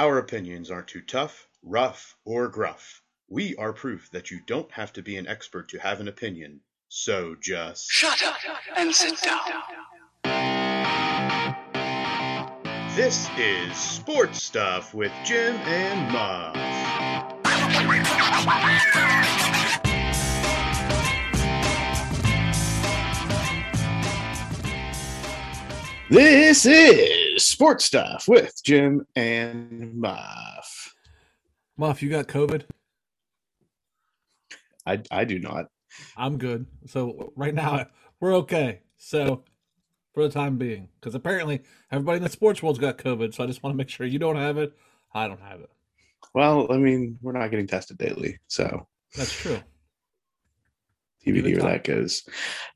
Our opinions aren't too tough, rough, or gruff. We are proof that you don't have to be an expert to have an opinion. So just Shut up and sit down. This is Sports Stuff with Jim and Muff. This is Sports Stuff with Jim and Muff. Muff, you got COVID? I, I do not. I'm good. So right now we're okay. So for the time being, because apparently everybody in the sports world's got COVID. So I just want to make sure you don't have it. I don't have it. Well, I mean, we're not getting tested daily, so That's true. TBD where that goes.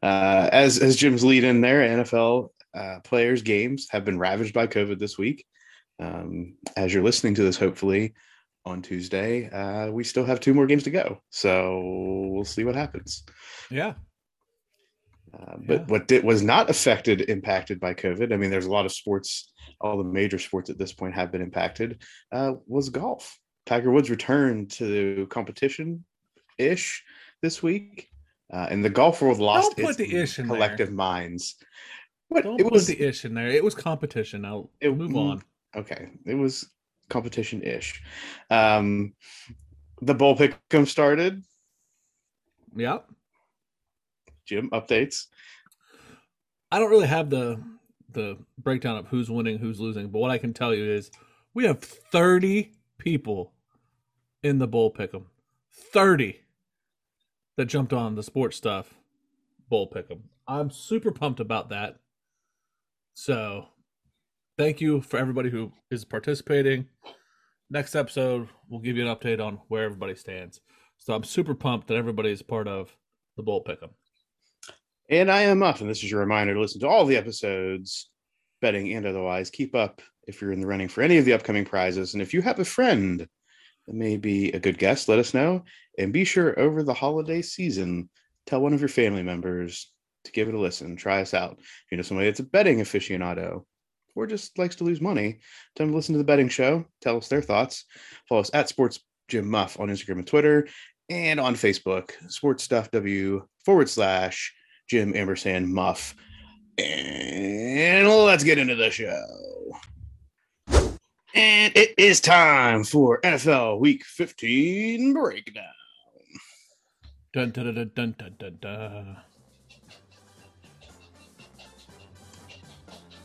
Uh, as as Jim's lead in there, NFL uh, players' games have been ravaged by COVID this week. Um, as you're listening to this, hopefully on Tuesday, uh, we still have two more games to go. So we'll see what happens. Yeah. Uh, but Yeah. what did, was not affected, impacted by COVID, I mean, there's a lot of sports, all the major sports at this point have been impacted, uh, was golf. Tiger Woods returned to competition ish this week. Uh, and the golf world lost its in there. collective minds. What Don't it was the ish in there. It was competition. Now It- move on. okay. It was competition ish. Um, the bowl pick'em started. Yep. Jim updates. I don't really have the the breakdown of who's winning, who's losing, but what I can tell you is we have 30 people in the bowl pick'em. 30 that jumped on the sports stuff bowl pick'em. I'm super pumped about that. So, thank you for everybody who is participating. Next episode, we'll give you an update on where everybody stands. So, I'm super pumped that everybody is part of the bowl pick'em. And I am Muff, and this is your reminder to listen to all the episodes, betting and otherwise. Keep up if you're in the running for any of the upcoming prizes. And if you have a friend that may be a good guest, let us know. And be sure over the holiday season, tell one of your family members to give it a listen. Try us out. If you know somebody that's a betting aficionado or just likes to lose money, tell them to listen to the betting show. Tell us their thoughts. Follow us at Sports Jim Muff on Instagram and Twitter and on Facebook, Sports Stuff W forward slash Jim Ampersand Muff. And let's get into the show. And it is time for NFL Week 15 breakdown. Dun dun dun dun dun dun dun.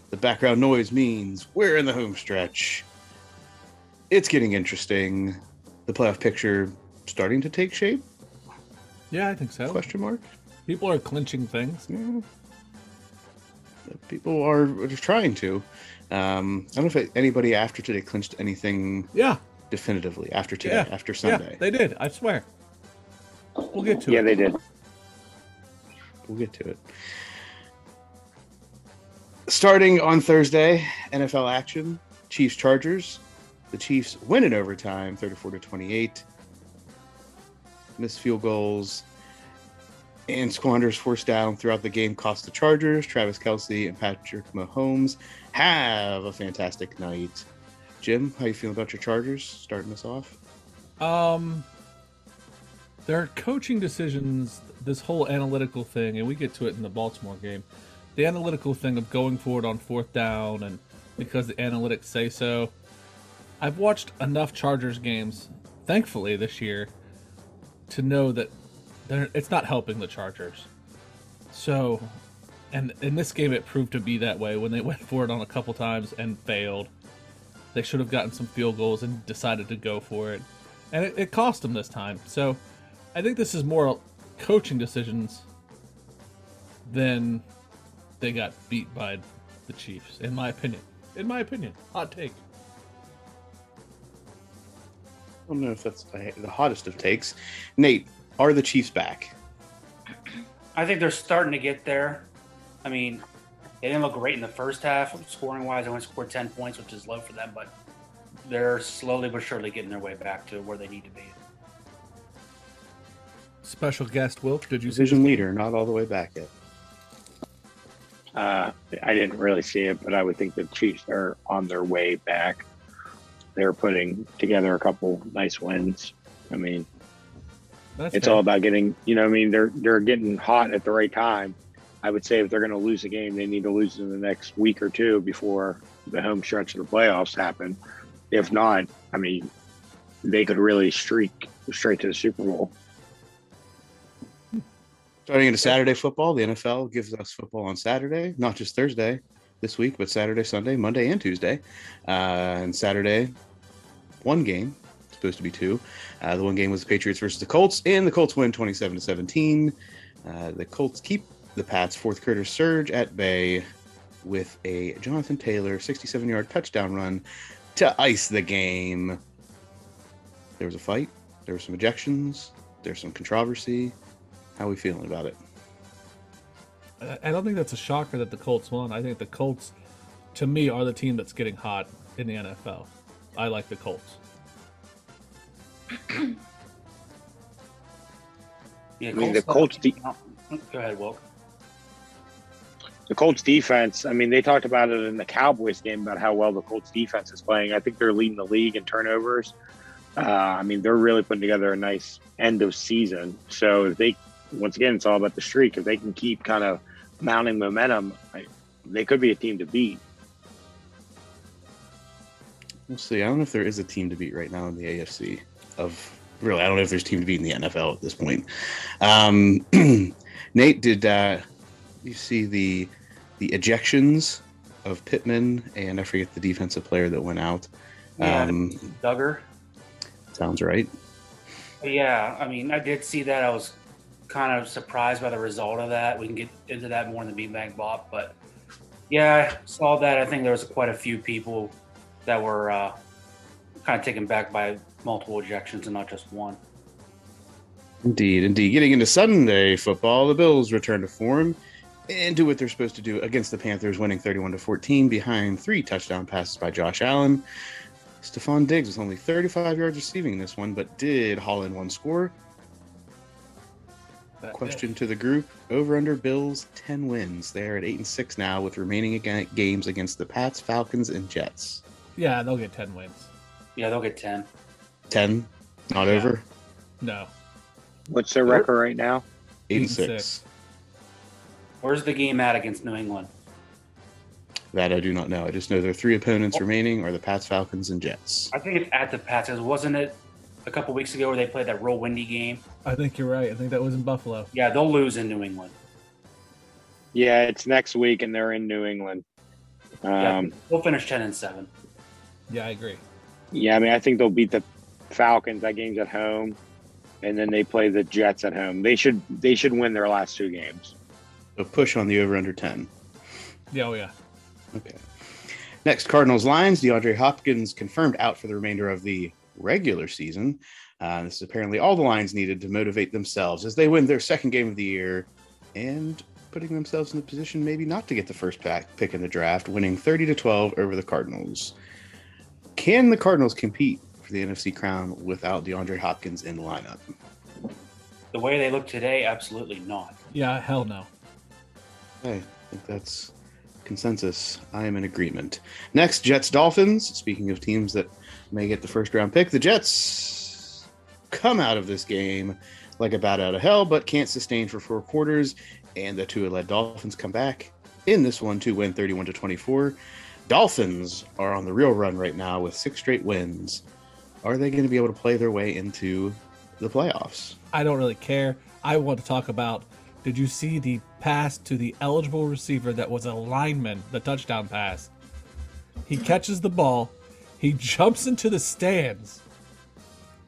The background noise means we're in the home stretch. It's getting interesting. The playoff picture starting to take shape? Yeah, I think so. Question mark. People are clinching things. Yeah. People are just trying to. Um, I don't know if anybody after today clinched anything Yeah, definitively after today, Yeah. after yeah, Sunday. they did. I swear. We'll get to Yeah, it. Yeah, they did. We'll get to it. Starting on Thursday, NFL action Chiefs Chargers. The Chiefs win in overtime 34 to 28. Missed field goals and squanders forced down throughout the game cost the Chargers. Travis Kelce and Patrick Mahomes have a fantastic night. Jim, how you feeling about your Chargers starting us off? Um, there are coaching decisions. This whole analytical thing, and we get to it in the Baltimore game. The analytical thing of going for it on fourth down, and because the analytics say so. I've watched enough Chargers games, thankfully this year, to know that it's not helping the Chargers. So, and in this game, it proved to be that way when they went for it on a couple times and failed. They should have gotten some field goals and decided to go for it and it, it cost them this time. So I think this is more coaching decisions than they got beat by the Chiefs, in my opinion. In my opinion, hot take. I don't know if that's the the hottest of takes. Nate, are the Chiefs back? I think they're starting to get there. I mean, they didn't look great in the first half, scoring wise. They only scored 10 points, which is low for them, but they're slowly but surely getting their way back to where they need to be. Special guest Wilk, did you see Division leader, not all the way back yet. Uh, I didn't really see it, but I would think the Chiefs are on their way back. they're putting together a couple nice wins. I mean, That's it's fair. all about getting. You know, I mean, they're they're getting hot at the right time. I would say if they're going to lose a game, they need to lose in the next week or two before the home stretch of the playoffs happen. If not, I mean, they could really streak straight to the Super Bowl. Starting into Saturday football, the NFL gives us football on Saturday, not just Thursday this week, but Saturday, Sunday, Monday, and Tuesday. Uh, and Saturday, one game, supposed to be two. Uh, the one game was the Patriots versus the Colts, and the Colts win 27 to 17. Uh, the Colts keep the Pats' fourth quarter surge at bay with a Jonathan Taylor 67 yard touchdown run to ice the game. There was a fight, there were some ejections, there's some controversy. How are we feeling about it? I- I don't think that's a shocker that the Colts won. I think the Colts, to me, are the team that's getting hot in the NFL. I like the Colts. Yeah, I mean, the Colts de- Go ahead, Wilk. the Colts defense, I mean, they talked about it in the Cowboys game about how well the Colts defense is playing. I think they're leading the league in turnovers. Uh, I mean, they're really putting together a nice end of season. So if they, once again, it's all about the streak. If they can keep kind of mounting momentum, I, they could be a team to beat. We'll see. I don't know if there is a team to beat right now in the AFC. Of really, I don't know if there's a team to beat in the NFL at this point. Um, Nate, did uh, you see the the ejections of Pittman and I forget the defensive player that went out? Yeah. Um, Dugger. sounds right. Yeah, I mean, I did see that. I was kind of surprised by the result of that. We can get into that more in the beanbag bop, but yeah, I saw that. I think there was quite a few people that were uh, kind of taken back by multiple ejections and not just one. Indeed, indeed. Getting into Sunday football, the Bills return to form and do what they're supposed to do against the Panthers, winning 31 to 14 behind three touchdown passes by Josh Allen. Stefon Diggs was only 35 yards receiving in this one, but did haul in one score. That- Question to the group: Over under Bills 10 wins. They're at eight and six now, with remaining aga- games against the Pats, Falcons, and Jets. Yeah, they'll get 10 wins. Yeah, they'll get 10. 10, not Yeah. over. No. What's their record right now? Eight, and and six. six. Where's the game at against New England? That I do not know. I just know there are three opponents oh. remaining: are the Pats, Falcons, and Jets. I think it's at the Pats. 'cause Wasn't it a couple weeks ago where they played that real windy game? I think you're right. I think that was in Buffalo. Yeah, they'll lose in New England. Yeah, it's next week, and they're in New England. Yeah, Um, they'll finish 10 and 7. Yeah, I agree. yeah, I mean, I think they'll beat the Falcons. That game's at home, and then they play the Jets at home. They should they should win their last two games. So push on the over under 10. Yeah, oh yeah. Okay. Next, Cardinals Lions. DeAndre Hopkins confirmed out for the remainder of the regular season. Uh, this is apparently all the Lions needed to motivate themselves as they win their second game of the year and putting themselves in the position maybe not to get the first pack, pick in the draft, winning 30 to 12 over the Cardinals. Can the Cardinals compete for the NFC crown without DeAndre Hopkins in the lineup? The way they look today, absolutely not. Yeah, hell no. Okay, I think that's consensus. I am in agreement. Next, Jets Dolphins. Speaking of teams that may get the first round pick, the Jets come out of this game like a bat out of hell, but can't sustain for four quarters. And the Tua led Dolphins come back in this one to win 31 to 24. Dolphins are on the real run right now with six straight wins. Are they going to be able to play their way into the playoffs? I don't really care. I want to talk about did you see the pass to the eligible receiver that was a lineman, the touchdown pass? He catches the ball, he jumps into the stands,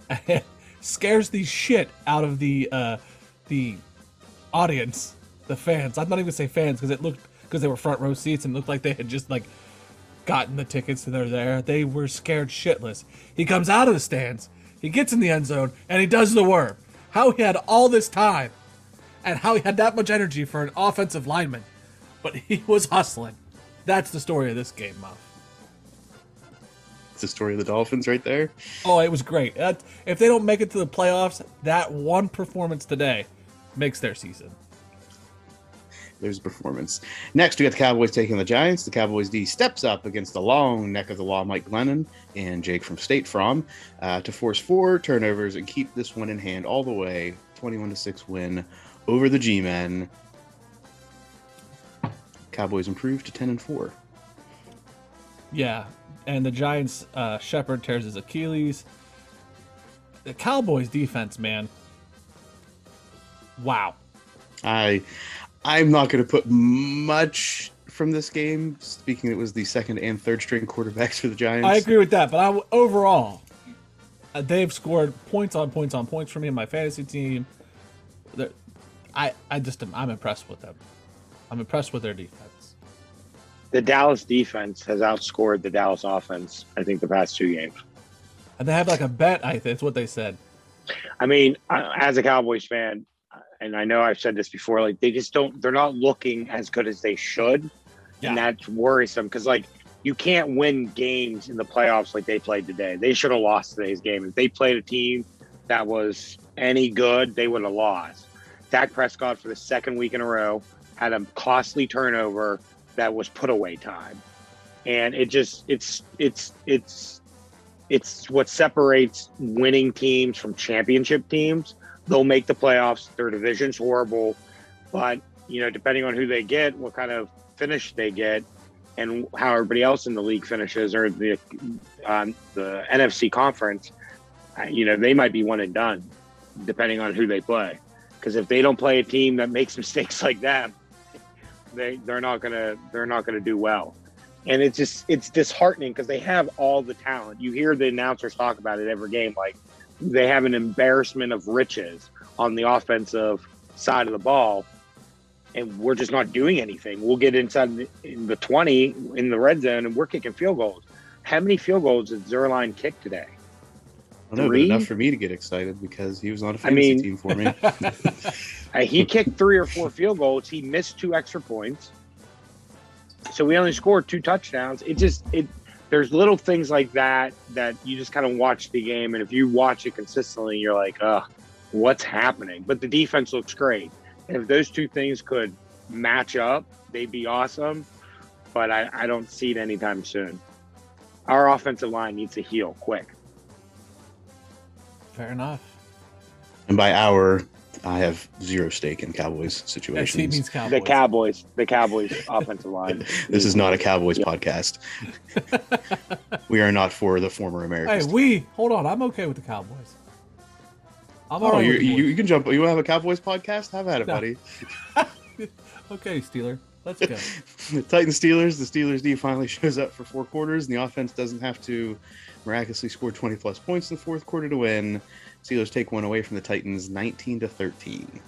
and scares the shit out of the uh, the audience, the fans. I'm not even gonna say fans because it looked because they were front row seats and looked like they had just like gotten the tickets and they're there. They were scared shitless. He comes out of the stands, he gets in the end zone, and he does the worm. How he had all this time and how he had that much energy for an offensive lineman, but he was hustling. That's the story of this game, Muff. The story of the Dolphins right there. Oh, it was great. That, if they don't make it to the playoffs, that one performance today makes their season. there's a performance. Next, we got the Cowboys taking the Giants. The Cowboys D steps up against the long neck of the law, Mike Glennon and Jake from State From, uh, to force four turnovers and keep this one in hand all the way. 21 to 6 win over the G Men. Cowboys improved to 10 and 4. Yeah, and the Giants, uh, Shepard tears his Achilles. The Cowboys defense, man. Wow. I I'm not going to put much from this game. Speaking, it was the second and third string quarterbacks for the Giants. I agree with that, but I, overall, uh, they've scored points on points on points for me and my fantasy team. They're, I I just am, I'm impressed with them. I'm impressed with their defense. The Dallas defense has outscored the Dallas offense. I think the past two games. And they have like a bet. I think that's what they said. I mean, uh, as a Cowboys fan, and I know I've said this before, like they just don't. They're not looking as good as they should, Yeah. and that's worrisome because like you can't win games in the playoffs like they played today. They should have lost today's game. If they played a team that was any good, they would have lost. Dak Prescott for the second week in a row had a costly turnover that was put away time, and it just it's it's it's it's what separates winning teams from championship teams. They'll make the playoffs. Their division's horrible, but you know, depending on who they get, what kind of finish they get, and how everybody else in the league finishes, or the um, the NFC conference, uh, you know, they might be one and done, depending on who they play. Because if they don't play a team that makes mistakes like that, they they're not gonna they're not gonna do well. And it's just it's disheartening because they have all the talent. You hear the announcers talk about it every game, like they have an embarrassment of riches on the offensive side of the ball, and we're just not doing anything. We'll get inside the, in the twenty in the red zone, and we're kicking field goals. How many field goals did Zuerlein kick today? I don't know, but enough for me to get excited because he was on a fantasy mean- team for me. Uh, he kicked three or four field goals. He missed two extra points. So we only scored two touchdowns. It just it there's little things like that that you just kind of watch the game and if you watch it consistently, you're like, "Ugh, what's happening?" But the defense looks great. And if those two things could match up, they'd be awesome. But I, I don't see it anytime soon. Our offensive line needs to heal quick. Fair enough. and by our, I have zero stake in Cowboys situations. team means Cowboys. The Cowboys, the Cowboys offensive line. this is not a Cowboys Yeah. podcast. we are not for the former Americans. Hey, Americans. we hold on. I'm okay with the Cowboys. I'm all oh, alright you, you, you can jump. You want to have a Cowboys podcast? Have at it, No. buddy. Okay, Steeler. Let's go. The Titans Steelers. The Steelers D finally shows up for four quarters, and the offense doesn't have to miraculously scored 20 plus points in the fourth quarter to win. Steelers take one away from the Titans, 19 to 13.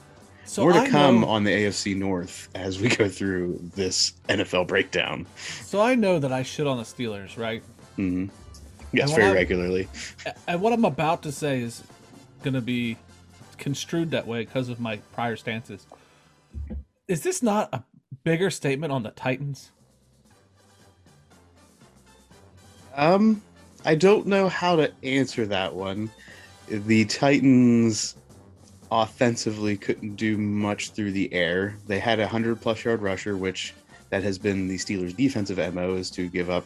So More to I come know, on the AFC North as we go through this NFL breakdown. so I know that I shit on the Steelers, right? Mm-hmm. Yes, very I- regularly. And what I'm about to say is going to be construed that way because of my prior stances. Is this not a bigger statement on the Titans? Um, I don't know how to answer that one. The Titans offensively couldn't do much through the air. They had a hundred plus yard rusher, which that has been the Steelers' defensive mo is to give up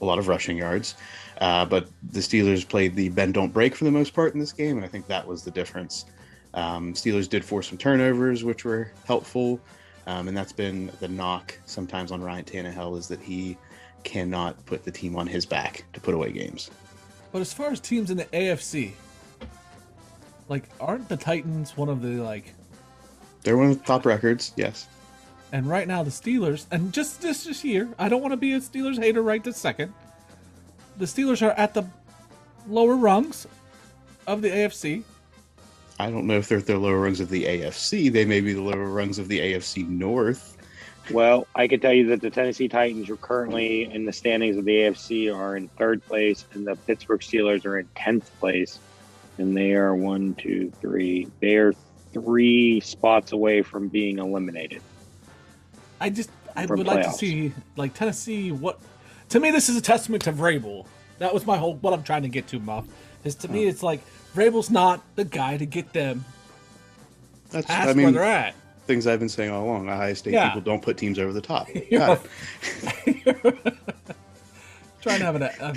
a lot of rushing yards. Uh, but the Steelers played the bend don't break for the most part in this game, and I think that was the difference. Um, Steelers did force some turnovers, which were helpful, um, and that's been the knock sometimes on Ryan Tannehill is that he cannot put the team on his back to put away games. But as far as teams in the AFC, like aren't the Titans one of the like They're one of the top records, yes. and right now the Steelers and just just this year, I don't want to be a Steelers hater right this second. The Steelers are at the lower rungs of the AFC. I don't know if they're at the lower rungs of the AFC. They may be the lower rungs of the AFC North. Well, I can tell you that the Tennessee Titans are currently in the standings of the AFC are in third place, and the Pittsburgh Steelers are in tenth place, and they are one, two, three. They are three spots away from being eliminated. I just I For would like to see like Tennessee. What to me this is a testament to Vrabel. That was my whole what I'm trying to get to, Muff. Is to me oh. it's like Vrabel's not the guy to get them That's past I where mean they're at. Things I've been saying all along. Ohio State Yeah. people don't put teams over the top. You're Got it. trying to have an. Uh,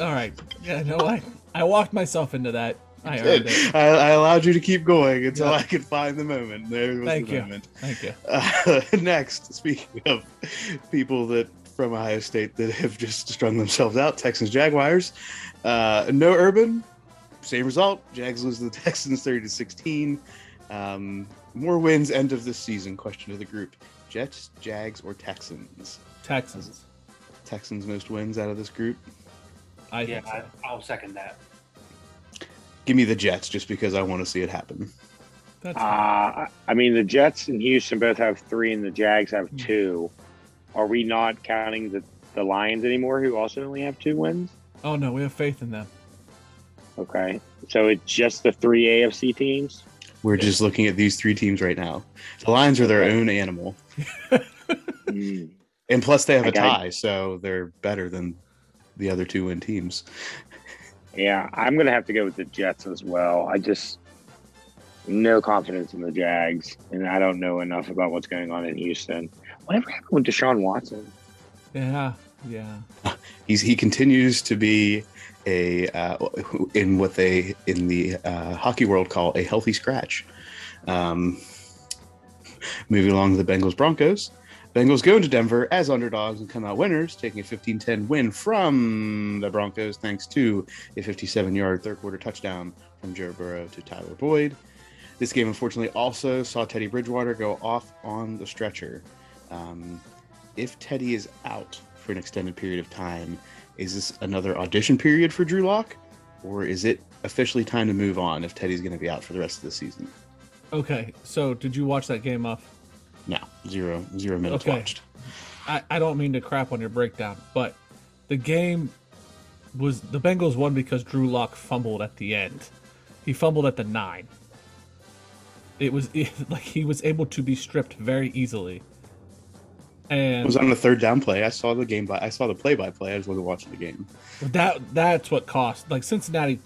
all right. Yeah. No, I I walked myself into that. I earned it. I, I allowed you to keep going until Yeah. I could find the moment. There was Thank the you. moment. Thank you. Uh, next, speaking of people that from Ohio State that have just strung themselves out, Texans Jaguars. Uh, no Urban, same result. Jags lose to the Texans 30 to 16. Um, more wins end of this season. Question to the group: Jets, Jags, or Texans? Texans. Texans most wins out of this group. I Yeah, think so. I, I'll second that. Give me the Jets just because I want to see it happen. That's Uh. I- I mean, the Jets and Houston both have three, and the Jags have two. Are we not counting the, the Lions anymore, who also only have two wins? Oh no, we have faith in them. Okay, so it's just the three AFC teams. We're just looking at these three teams right now. The Lions are their own animal, Hmm. and plus they have a Okay. tie, so they're better than the other two win teams. Yeah, I'm gonna have to go with the Jets as well. I just no confidence in the Jags, and I don't know enough about what's going on in Houston. Whatever happened with Deshaun Watson? Yeah. Yeah. He's he continues to be a uh, in what they in the uh, hockey world call a healthy scratch. Um, moving along to the Bengals Broncos. Bengals go into Denver as underdogs and come out winners, taking a 15-10 win from the Broncos thanks to a 57-yard third-quarter touchdown from Joe Burrow to Tyler Boyd. This game, unfortunately, also saw Teddy Bridgewater go off on the stretcher. Um, if Teddy is out for an extended period of time, is this another audition period for Drew Lock, or is it officially time to move on if Teddy's going to be out for the rest of the season? Okay. So did you watch that game off? No, zero zero minutes Okay. watched. I, I don't mean to crap on your breakdown, but the game was the Bengals won because Drew Lock fumbled at the end. He fumbled at the nine. It was like he was able to be stripped very easily. It was on the third down play. I saw the game by I saw the play by play. I just wasn't watching the game. that that's what cost like Cincinnati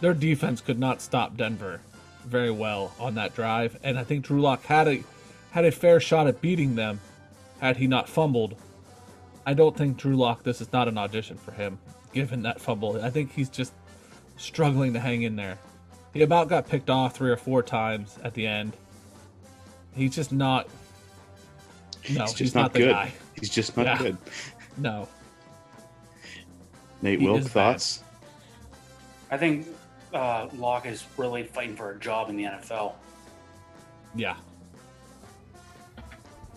their defense could not stop Denver very well on that drive. And I think Drew Lock had a had a fair shot at beating them had he not fumbled. I don't think Drew Lock this is not an audition for him, given that fumble. I think he's just struggling to hang in there. He about got picked off three or four times at the end. He's just not no, He's he's, just not, not the good. guy. He's just not Yeah. good. No. Nate He Wilk is bad. thoughts. I think uh, Lock is really fighting for a job in the NFL. Yeah.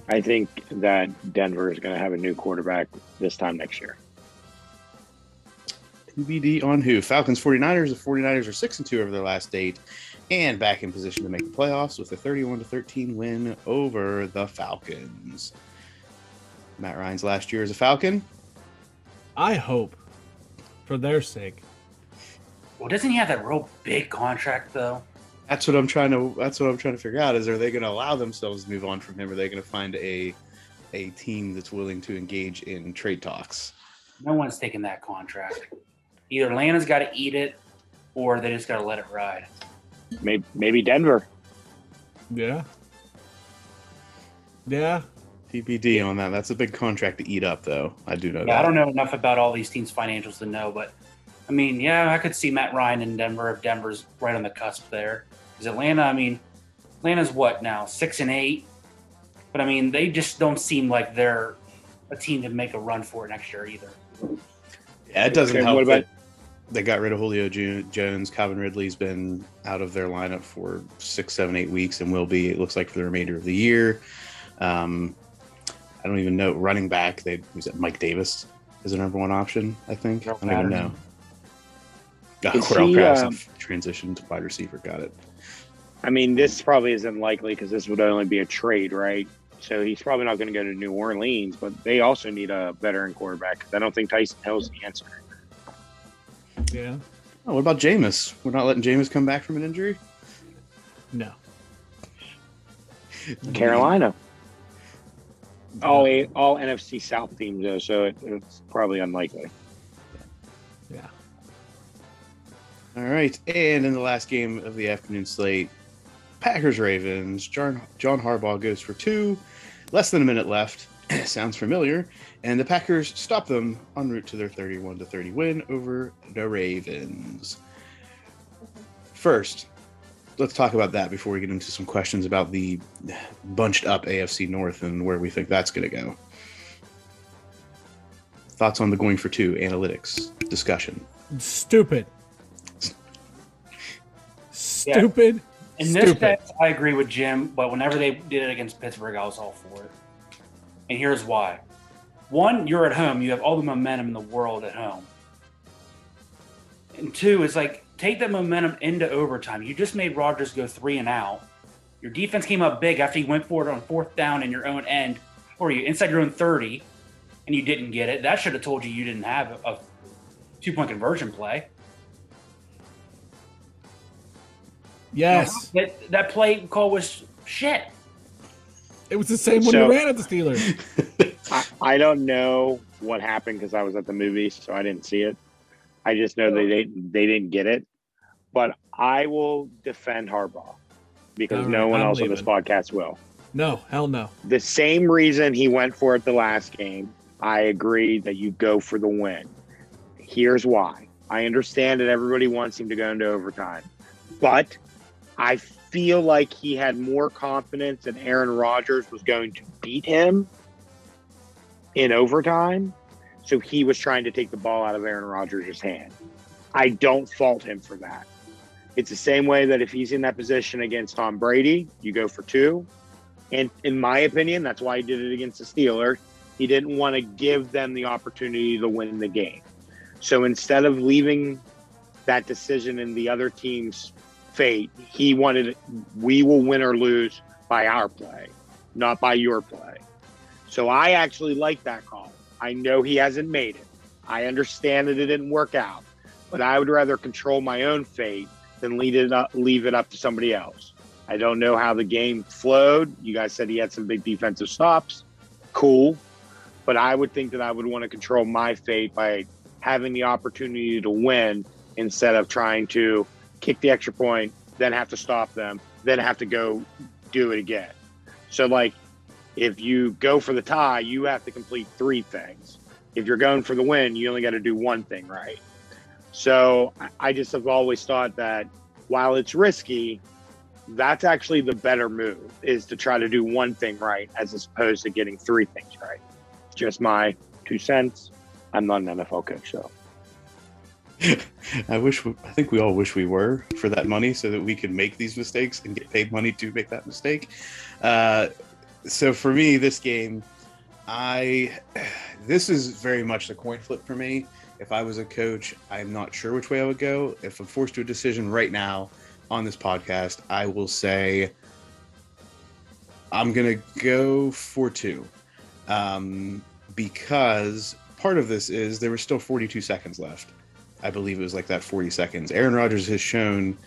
I think that Denver is going to have a new quarterback this time next year. TBD on who? Falcons 49ers. The 49ers are 6 and 2 over their last eight and back in position to make the playoffs with a 31 to 13 win over the Falcons. Matt Ryan's last year as a Falcon. I hope for their sake Well, doesn't he have that real big contract though? That's what I'm trying to that's what I'm trying to figure out is are they going to allow themselves to move on from him? Or are they going to find a a team that's willing to engage in trade talks? No one's taking that contract. Either Atlanta's got to eat it, or they just got to let it ride. Maybe, maybe Denver. Yeah. Yeah. TBD on that. That's a big contract to eat up, though. I do know Yeah, that. I don't know enough about all these teams' financials to know, but I mean, yeah, I could see Matt Ryan in Denver if Denver's right on the cusp there. Is Atlanta? I mean, Atlanta's what now, six and eight? But I mean, they just don't seem like they're a team to make a run for it next year either. Yeah, it doesn't Okay, help what about- that they got rid of Julio Jones. Calvin Ridley's been out of their lineup for six, seven, eight weeks, and will be. It looks like for the remainder of the year. Um, I don't even know running back. They was it Mike Davis is the number one option. I think. I don't even know. Patterson. He, Patterson um, transitioned to wide receiver. Got it. I mean, this probably isn't likely because this would only be a trade, right? So he's probably not going to go to New Orleans, but they also need a veteran quarterback I don't think Taysom Hill's the answer. Yeah. Oh, what about Jameis? We're not letting Jameis come back from an injury. No. Carolina. All a, all NFC South teams though, so it, it's probably unlikely. Yeah. All right, and in the last game of the afternoon slate, Packers Ravens. John, John Harbaugh goes for two. Less than a minute left. Sounds familiar. And the Packers stop them en route to their 31 to 30 win over the Ravens. First, let's talk about that before we get into some questions about the bunched up AFC North and where we think that's going to go. Thoughts on the going for two analytics discussion? Stupid. Stupid. In this Stupid. sense, I agree with Jim, but whenever they did it against Pittsburgh, I was all for it. And here's why. One, you're at home, you have all the momentum in the world at home. And two, is like take that momentum into overtime. You just made Rodgers go three and out. Your defense came up big after you went for it on fourth down in your own end, or you inside your own 30, and you didn't get it. That should have told you you didn't have a two point conversion play. Yes. That, that play call was shit. It was the same when So- you ran at the Steelers. I, I don't know what happened because I was at the movies, so I didn't see it. I just know they didn't they didn't get it. But I will defend Harbaugh because All no one I'm else on this podcast will. No, hell no. The same reason he went for it the last game, I agree that you go for the win. Here's why. I understand that everybody wants him to go into overtime, but I feel like he had more confidence that Aaron Rodgers was going to beat him in overtime. So he was trying to take the ball out of Aaron Rodgers' hand. I don't fault him for that. It's the same way that if he's in that position against Tom Brady, you go for two. And in my opinion, that's why he did it against the Steelers. He didn't want to give them the opportunity to win the game. So instead of leaving that decision in the other team's fate, he wanted we will win or lose by our play, not by your play. So I actually like that call. I know he hasn't made it. I understand that it didn't work out, but I would rather control my own fate than lead it up, leave it up to somebody else. I don't know how the game flowed. You guys said he had some big defensive stops. Cool. But I would think that I would want to control my fate by having the opportunity to win instead of trying to kick the extra point, then have to stop them, then have to go do it again. So, like, if you go for the tie, you have to complete three things. If you're going for the win, you only got to do one thing right. So, I- just have always thought that while it's risky, that's actually the better move is to try to do one thing right as opposed to getting three things right. Just my two cents. I'm not an NFL coach, so I wish, we, I think we all wish we were for that money so that we could make these mistakes and get paid money to make that mistake. Uh, so for me, this game, I, this is very much the coin flip for me. If I was a coach, I'm not sure which way I would go. If I'm forced to a decision right now on this podcast, I will say I'm to go for two. Um, because part of this is there was still 42 seconds left. I believe it was like that 40 seconds. Aaron Rodgers has shown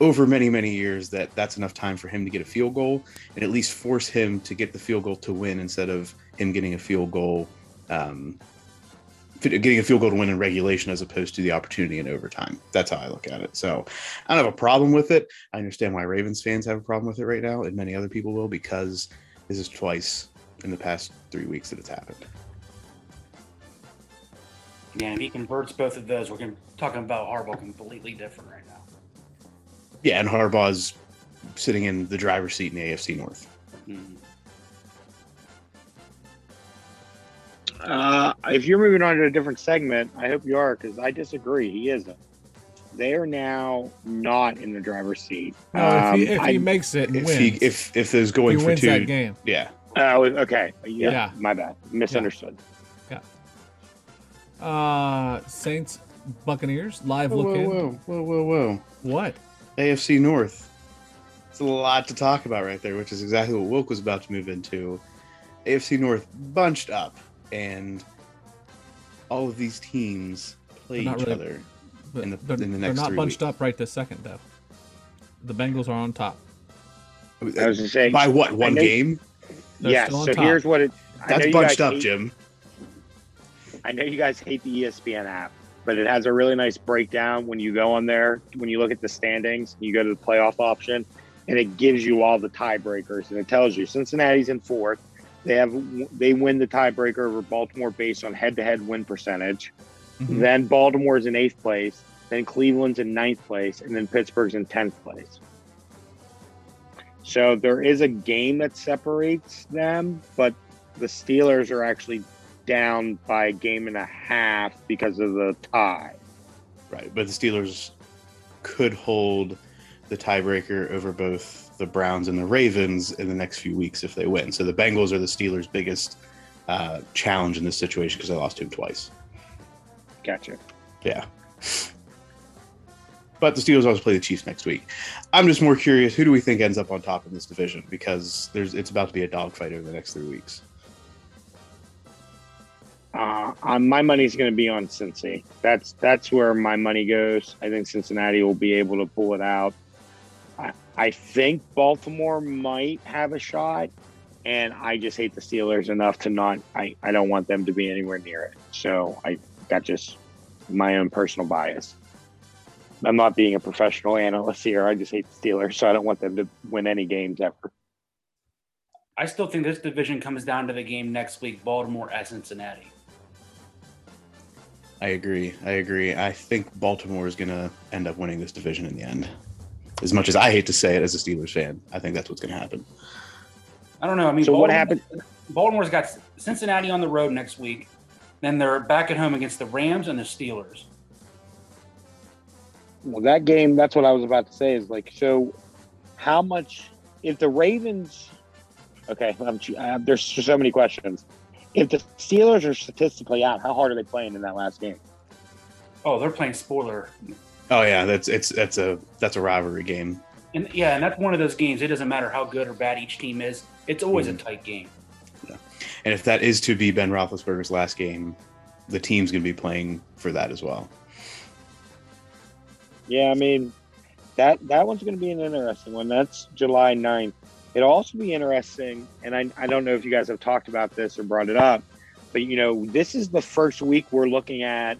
over many, many years that that's enough time for him to get a field goal and at least force him to get the field goal to win instead of him getting a field goal, um, getting a field goal to win in regulation as opposed to the opportunity in overtime. That's how I look at it. So I don't have a problem with it. I understand why Ravens fans have a problem with it right now, and many other people will because this is twice in the past three weeks that it's happened. Yeah, if he converts both of those, we're talking about Harbaugh completely different right now. Yeah, and Harbaugh's sitting in the driver's seat in the AFC North. Mhm. Uh, if you're moving on to a different segment, I hope you are because I disagree. He isn't. They are now not in the driver's seat. No, if he, Um, if he makes it and If wins, he if if there's he going for wins two, that game. yeah, oh, okay. Yeah, Yeah. my bad. Misunderstood. Uh, Saints, Buccaneers, live whoa, look whoa, in. whoa, whoa, whoa, whoa, What? AFC North. It's a lot to talk about right there, which is exactly what Wilk was about to move into. AFC North bunched up, and all of these teams play They're not each really- other. In the- they're, in the they're not three bunched weeks. up right this second, though. The Bengals are on top. I was just saying. By what? One know- game? They're yes. still on So top. here's what it. That's bunched up, hate- Jim. I know you guys hate the ESPN app, but it has a really nice breakdown when you go on there. When you look at the standings, you go to the playoff option. and it gives you all the tiebreakers, and it tells you Cincinnati's in fourth. They have they win the tiebreaker over Baltimore based on head-to-head win percentage. Mhm. Then Baltimore's in eighth place. Then Cleveland's in ninth place, and then Pittsburgh's in tenth place. So there is a game that separates them, but the Steelers are actually down by a game and a half because of the tie. Right, but the Steelers could hold the tiebreaker over both the Browns and the Ravens in the next few weeks if they win. So the Bengals are the Steelers' biggest uh, challenge in this situation because they lost to him twice. Gotcha. Yeah. But the Steelers also play the Chiefs next week. I'm just more curious who do we think ends up on top in this division because there's it's about to be a dogfight over the next three weeks. Uh, my money's going to be on Cincy. That's that's where my money goes. I think Cincinnati will be able to pull it out. I, I think Baltimore might have a shot, and I just hate the Steelers enough to not. I, I don't want them to be anywhere near it. So I got just my own personal bias. I'm not being a professional analyst here. I just hate the Steelers, so I don't want them to win any games ever. I still think this division comes down to the game next week, Baltimore at Cincinnati. I agree. I agree. I think Baltimore is going to end up winning this division in the end. As much as I hate to say it as a Steelers fan, I think that's what's going to happen. I don't know. I mean, So what Baltimore- Baltimore's got Cincinnati on the road next week. Then they're back at home against the Rams and the Steelers. Well, that game, that's what I was about to say is like, so how much, if the Ravens, okay, I'm, uh, there's so many questions. If the Steelers are statistically out, how hard are they playing in that last game? Oh, they're playing spoiler. Oh yeah, that's it's that's a that's a rivalry game. And yeah, and that's one of those games. It doesn't matter how good or bad each team is. It's always mm-hmm. a tight game. Yeah. And if that is to be Ben Roethlisberger's last game, the team's going to be playing for that as well. Yeah, I mean, that that one's going to be an interesting one. That's July 9th. It'll also be interesting, and I, I don't know if you guys have talked about this or brought it up, but you know, this is the first week we're looking at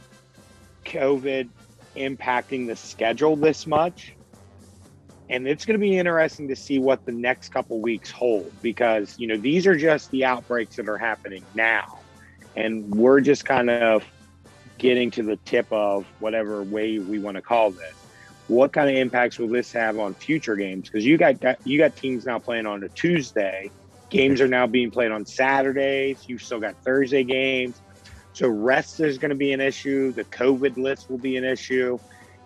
COVID impacting the schedule this much. And it's going to be interesting to see what the next couple weeks hold because, you know, these are just the outbreaks that are happening now. And we're just kind of getting to the tip of whatever wave we want to call this. What kind of impacts will this have on future games? Because you got you got teams now playing on a Tuesday. Games are now being played on Saturdays. You've still got Thursday games. So rest is going to be an issue. The COVID list will be an issue.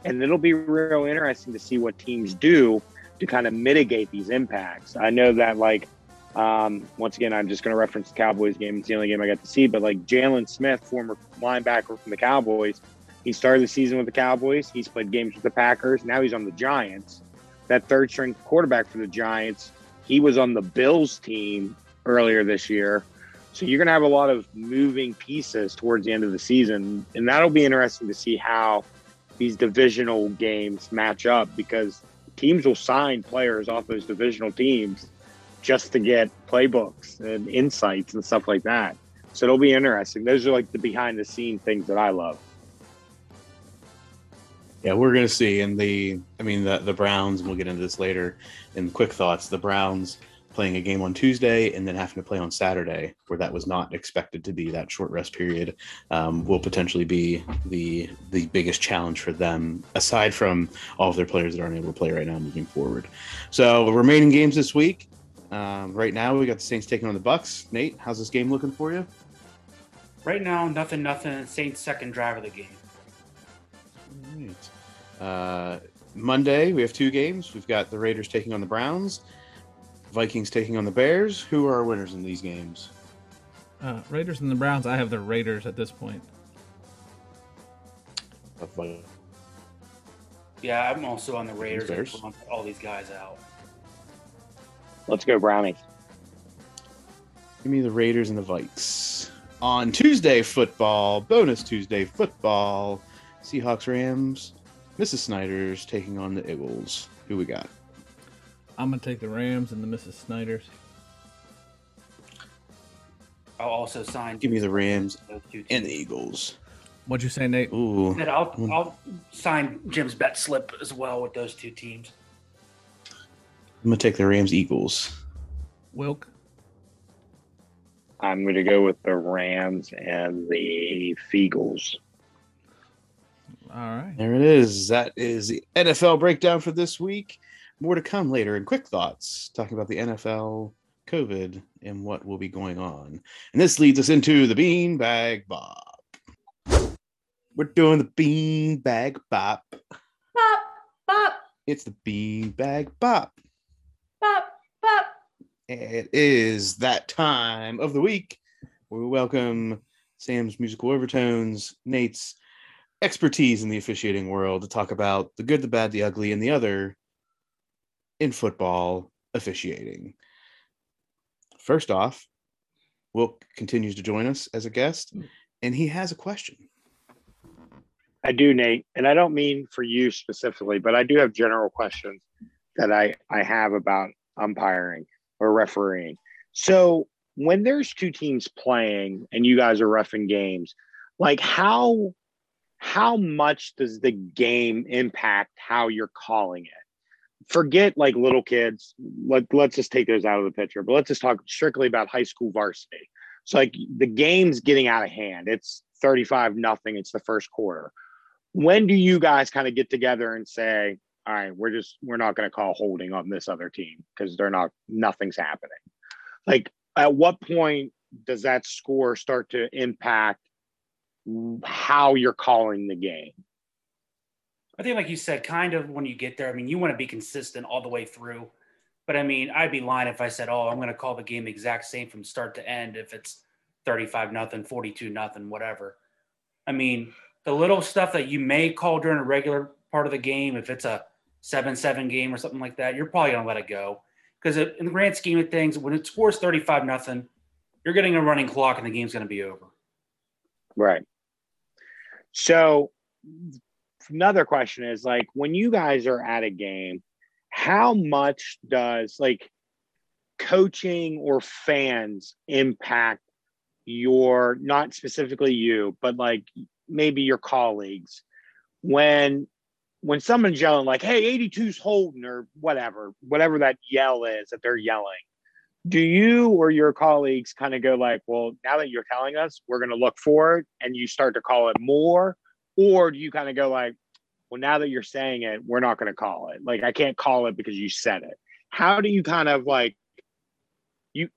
And it'll be real interesting to see what teams do to kind of mitigate these impacts. I know that, like, um, once again, I'm just going to reference the Cowboys game. It's the only game I got to see. But, like, Jaylon Smith, former linebacker from the Cowboys, he started the season with the Cowboys. He's played games with the Packers. Now he's on the Giants. That third string quarterback for the Giants, he was on the Bills team earlier this year. So you're going to have a lot of moving pieces towards the end of the season. And that'll be interesting to see how these divisional games match up because teams will sign players off those divisional teams just to get playbooks and insights and stuff like that. So it'll be interesting. Those are like the behind the scene things that I love. Yeah, we're gonna see. And the, I mean, the the Browns. And we'll get into this later. In quick thoughts, the Browns playing a game on Tuesday and then having to play on Saturday, where that was not expected to be that short rest period, um, will potentially be the the biggest challenge for them, aside from all of their players that aren't able to play right now moving forward. So remaining games this week. Um, right now, we got the Saints taking on the Bucs. Nate, how's this game looking for you? Right now, nothing, nothing. Saints second drive of the game. All right. Uh, Monday, we have two games. We've got the Raiders taking on the Browns, Vikings taking on the Bears. Who are our winners in these games? Uh, Raiders and the Browns. I have the Raiders at this point. Yeah, I'm also on the Raiders. I Bears. want all these guys out. Let's go, Brownies. Give me the Raiders and the Vikes. On Tuesday football, bonus Tuesday football, Seahawks Rams, Mrs. Snyder's taking on the Eagles. Who we got? I'm gonna take the Rams and the Mrs. Snyders. I'll also sign. Give me the Rams and the. Eagles. What'd you say, Nate? Ooh. And I'll I'll sign Jim's bet slip as well with those two teams. I'm gonna take the Rams Eagles. Wilk. I'm going to go with the Rams and the Feagles. All right. There it is. That is the NFL breakdown for this week. More to come later in quick thoughts, talking about the NFL, COVID, and what will be going on. And this leads us into the beanbag bop. We're doing the beanbag bop. Bop, bop, It's the beanbag bop. bop, bop. It is that time of the week where we welcome Sam's musical overtones, Nate's expertise in the officiating world to talk about the good, the bad, the ugly, and the other in football officiating. First off, Wilk continues to join us as a guest, hmm. and he has a question. I do, Nate, and I don't mean for you specifically, but I do have general questions that I I have about umpiring or refereeing. So when there's two teams playing and you guys are refing games, like how how much does the game impact how you're calling it? Forget like little kids. Let, let's just take those out of the picture, but let's just talk strictly about high school varsity. So like the game's getting out of hand. It's 35 nothing. It's the first quarter. When do you guys kind of get together and say, all right, we're just we're not going to call holding on this other team because they're not nothing's happening. Like at what point does that score start to impact how you're calling the game? I think, like you said, kind of when you get there, I mean, you want to be consistent all the way through. But I mean, I'd be lying if I said, "Oh, I'm going to call the game exact same from start to end if it's 35 nothing, 42 nothing, whatever." I mean, the little stuff that you may call during a regular part of the game, if it's a seven-seven game or something like that, you're probably going to let it go because in the grand scheme of things, when it scores 35 nothing, you're getting a running clock and the game's going to be over. Right. So another question is like when you guys are at a game, how much does like coaching or fans impact your not specifically you, but like maybe your colleagues? When when someone's yelling like hey 82's holding or whatever whatever that yell is that they're yelling do you or your colleagues kind of go like well now that you're telling us we're going to look for it and you start to call it more? Or do you kind of go like well now that you're saying it we're not going to call it. Like i can't call it because you said it. How do you kind of like you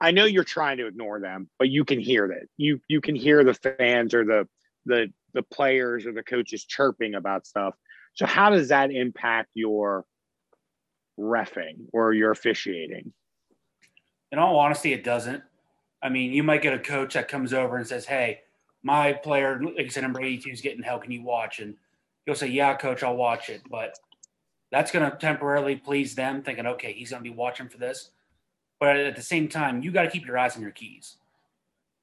i know you're trying to ignore them but you can hear that. You you can hear the fans or the the the players or the coaches chirping about stuff. So how does that impact your refing or your officiating in all honesty, it doesn't. I mean, you might get a coach that comes over and says, "Hey, my player, like I said, number 82 is getting held. Can you watch?" And you'll say, "Yeah, coach, I'll watch it." But that's going to temporarily please them, thinking, "Okay, he's going to be watching for this." But at the same time, you got to keep your eyes on your keys.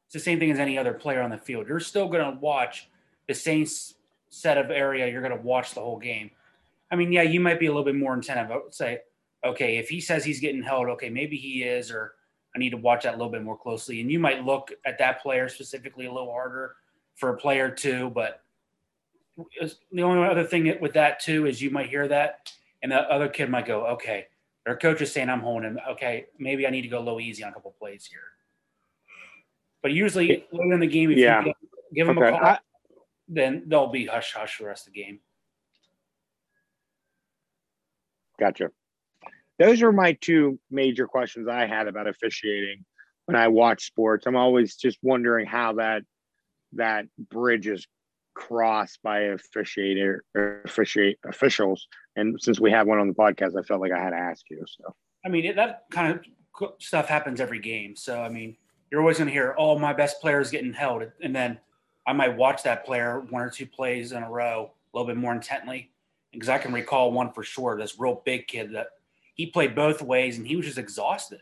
It's the same thing as any other player on the field. You're still going to watch the same set of area. You're going to watch the whole game. I mean, yeah, you might be a little bit more attentive. I would say, okay, if he says he's getting held, okay, maybe he is, or I need to watch that a little bit more closely. And you might look at that player specifically a little harder for a player too. But the only other thing with that too is you might hear that, and the other kid might go, okay, their coach is saying I'm holding him. Okay, maybe I need to go low easy on a couple plays here. But usually later in the game, if Yeah. you give, give them Okay. a call, I- then they'll be hush hush for the rest of the game. Gotcha. Those are my two major questions I had about officiating when I watch sports. I'm always just wondering how that that bridge is crossed by officiator or officiate officials. And since we have one on the podcast, I felt like I had to ask you. So I mean, that kind of stuff happens every game. So, I mean, you're always going to hear, oh, my best player is getting held. And then I might watch that player one or two plays in a row a little bit more intently because I can recall one for sure, this real big kid that he played both ways and he was just exhausted.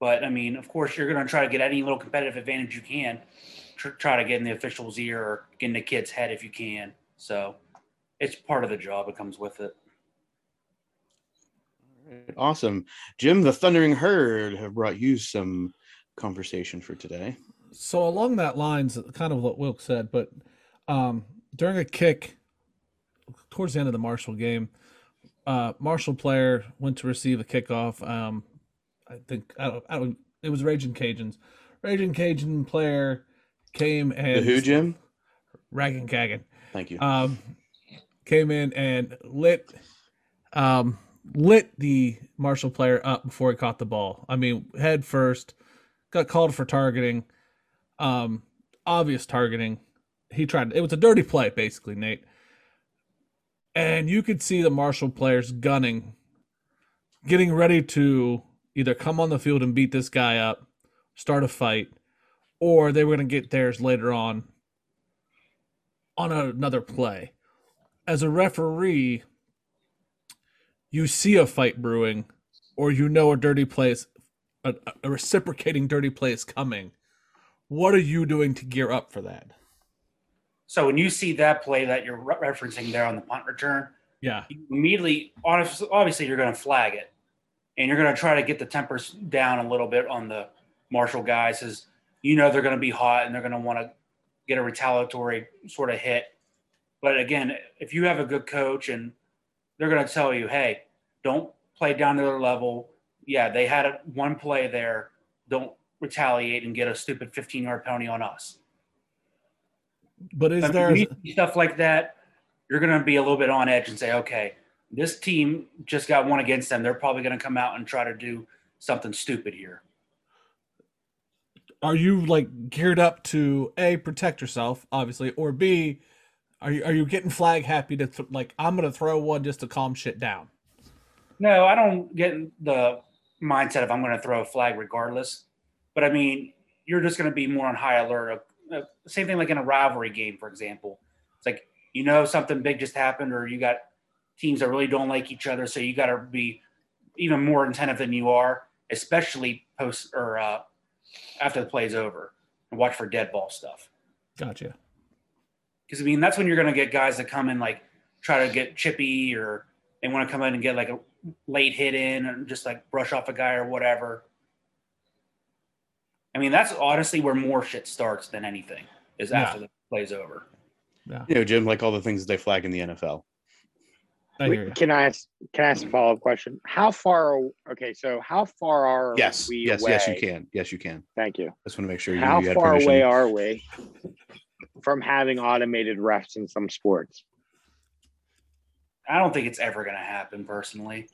But, I mean, of course, you're going to try to get any little competitive advantage you can, tr- try to get in the official's ear or get in the kid's head if you can. So it's part of the job. It comes with it. Awesome. Jim, the Thundering Herd have brought you some conversation for today. So along that lines, kind of what Wilk said, but um, during a kick towards the end of the Marshall game, uh, Marshall player went to receive a kickoff. Um, I think I don't, I don't, it was Raging Cajuns. Raging Cajun player came The and who, Jim? Ragin' Cajun Thank you. um, came in and lit um, lit the Marshall player up before he caught the ball. I mean, head first, got called for targeting, um, obvious targeting. He tried. It was a dirty play, basically, Nate. And you could see the Marshall players gunning, getting ready to either come on the field and beat this guy up, start a fight, or they were going to get theirs later on on another play. As a referee, you see a fight brewing, or you know a dirty play is a, a reciprocating dirty play is coming. What are you doing to gear up for that? So when you see that play that you're re- referencing there on the punt return, Yeah, immediately, obviously, you're going to flag it, and you're going to try to get the tempers down a little bit on the Marshall guys, as you know they're going to be hot and they're going to want to get a retaliatory sort of hit. But again, if you have a good coach and they're going to tell you, hey, don't play down to their level. Yeah, they had a, one play there. Don't retaliate and get a stupid 15 yard penalty on us. But is I mean, there when you see stuff like that, you're going to be a little bit on edge and say, okay, this team just got one against them. They're probably going to come out and try to do something stupid here. are you like geared up to a protect yourself, obviously, or b are you are you getting flag happy to th- like I'm gonna throw one just to calm shit down? No, I don't get in the mindset of I'm going to throw a flag regardless. But I mean, you're just going to be more on high alert. Same thing like in a rivalry game, for example. It's like you know something big just happened, or you got teams that really don't like each other, so you got to be even more attentive than you are, especially post or uh, after the play's over, and watch for dead ball stuff. Gotcha. Because I mean, that's when you're going to get guys that come in like try to get chippy or they want to come in and get like a late hit in and just like brush off a guy or whatever. I mean, that's honestly where more shit starts than anything is Yeah. after the play's over. You know, Jim, like all the things that they flag in the NFL. I Wait, hear you. Can I ask? Can I ask a follow up question? How far? Okay, so how far are Yes, we yes, away? yes, you can. Yes, you can. Thank you. I just want to make sure you, How you had far permission. away are we from having automated refs in some sports? I don't think it's ever going to happen personally.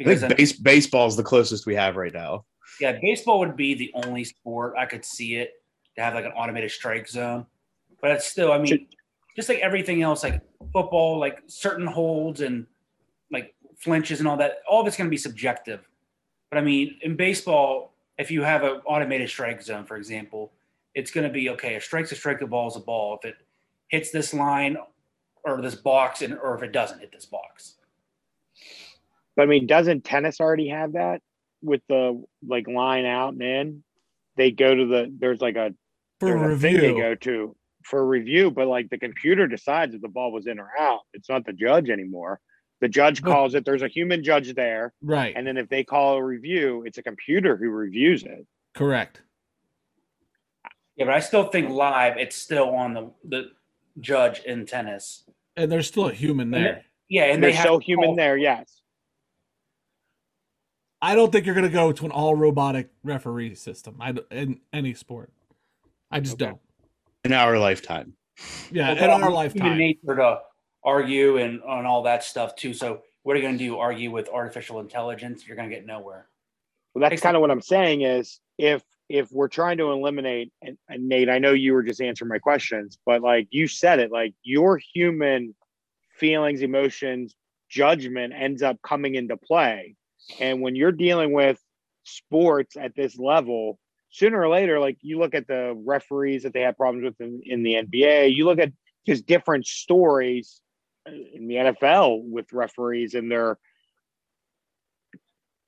I think base, is the closest we have right now. Yeah, baseball would be the only sport I could see it to have like an automated strike zone. But it's still, I mean, Should- just like everything else, like football, like certain holds and like flinches and all that, all of it's going to be subjective. But I mean, in baseball, if you have an automated strike zone, for example, it's going to be okay. A strike's a strike, a ball's a ball. If it hits this line or this box, and or if it doesn't hit this box. But I mean, doesn't tennis already have that with the like line out and in? They go to the there's like a For there's a thing they go to for review, but like the computer decides if the ball was in or out. It's not the judge anymore. The judge calls it. There's a human judge there, right? and then if they call a review, it's a computer who reviews it. Correct. Yeah, but I still think live, it's still on the the judge in tennis. And there's still a human And there. Yeah, and There's they have still to human call- there, yes. I don't think you're gonna go to an all robotic referee system. I d- in any sport. I just Okay. don't. In our lifetime. Yeah, Well, in our human lifetime. nature to argue and on all that stuff too. So what are you going to do? Argue with artificial intelligence? You're going to get nowhere. Well, that's Except- kind of what I'm saying is if if we're trying to eliminate and, and Nate, I know you were just answering my questions, but like you said it, like your human feelings, emotions, judgment ends up coming into play. And when you're dealing with sports at this level, sooner or later, like you look at the referees that they had problems with in, in the NBA, you look at just different stories in the NFL with referees and their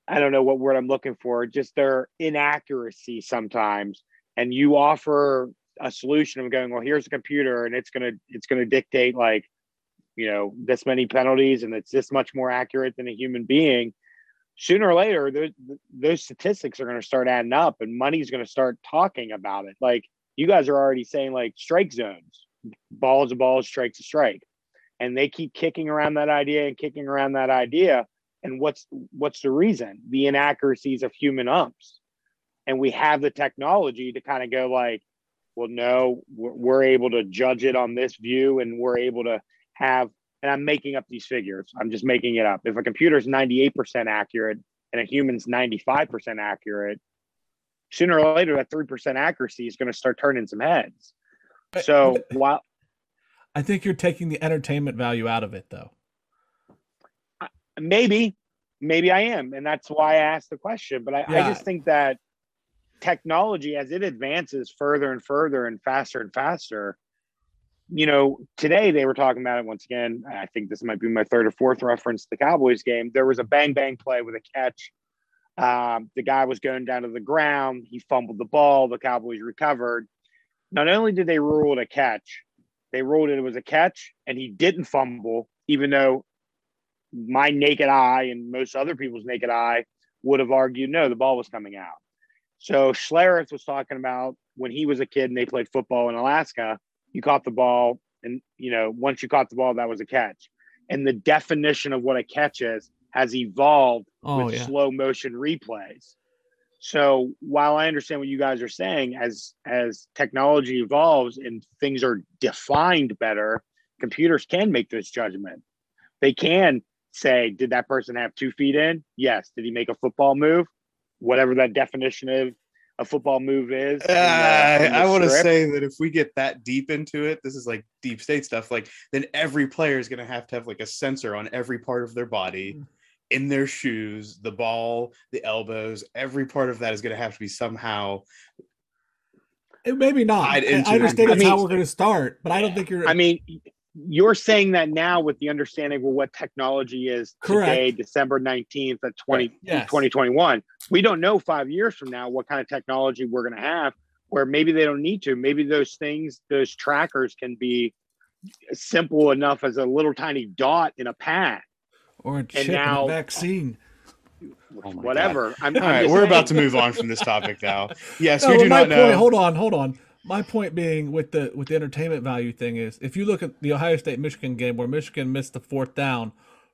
I don't know what word I'm looking for, just their inaccuracy sometimes. And you offer a solution of going, well, here's a computer and it's gonna it's gonna dictate like, you know, this many penalties and it's this much more accurate than a human being. Sooner or later, those those statistics are gonna start adding up and money's gonna start talking about it. Like you guys are already saying like strike zones, ball is a ball, strike's a strike. and they keep kicking around that idea and kicking around that idea. And what's what's the reason? The inaccuracies of human umps. And we have the technology to kind of go like, well, no, we're able to judge it on this view, and we're able to have. And I'm making up these figures. I'm just making it up. If a computer is 98% accurate and a human's 95% accurate, sooner or later that 3% accuracy is going to start turning some heads. So while I think you're taking the entertainment value out of it, though. maybe maybe i am and that's why i asked the question but I, I just think that technology as it advances further and further and faster and faster you know today they were talking about it once again. I think this might be my third or fourth reference to the cowboys game. There was a bang bang play with a catch. Um, the guy was going down to the ground. He fumbled the ball. The cowboys recovered. Not only did they rule it a catch they ruled it was a catch and he didn't fumble even though my naked eye and most other people's naked eye would have argued no, the ball was coming out. So Schlereth was talking about when he was a kid and they played football in Alaska, you caught the ball, and you know, once you caught the ball, that was a catch. And the definition of what a catch is has evolved Oh with yeah. slow motion replays. So while I understand what you guys are saying, as as technology evolves and things are defined better, computers can make this judgment. They can say, did that person have two feet in? Yes. Did he make a football move? Whatever that definition of a football move is. in the- Uh, in the I want to say that if we get that deep into it, this is like deep state stuff. Like, then every player is going to have to have like a sensor on every part of their body, Mm. in their shoes, the ball, the elbows. Every part of that is going to have to be somehow. It, maybe not. I, I the- understand I that's how mean- we're going to start, but I don't think you're. I mean, you're saying that now with the understanding of what technology is Correct. today, December 19th of 20, Yes. 2021. We don't know five years from now what kind of technology we're going to have, where maybe they don't need to. Maybe those things, those trackers can be simple enough as a little tiny dot in a pad, or a chip in now- a vaccine. Oh whatever. I'm, All right, we're about to move on from this topic now. Yes, No, we do not know. point. Hold on, hold on. My point being with the with the entertainment value thing is, if you look at the Ohio State Michigan game where Michigan missed the fourth down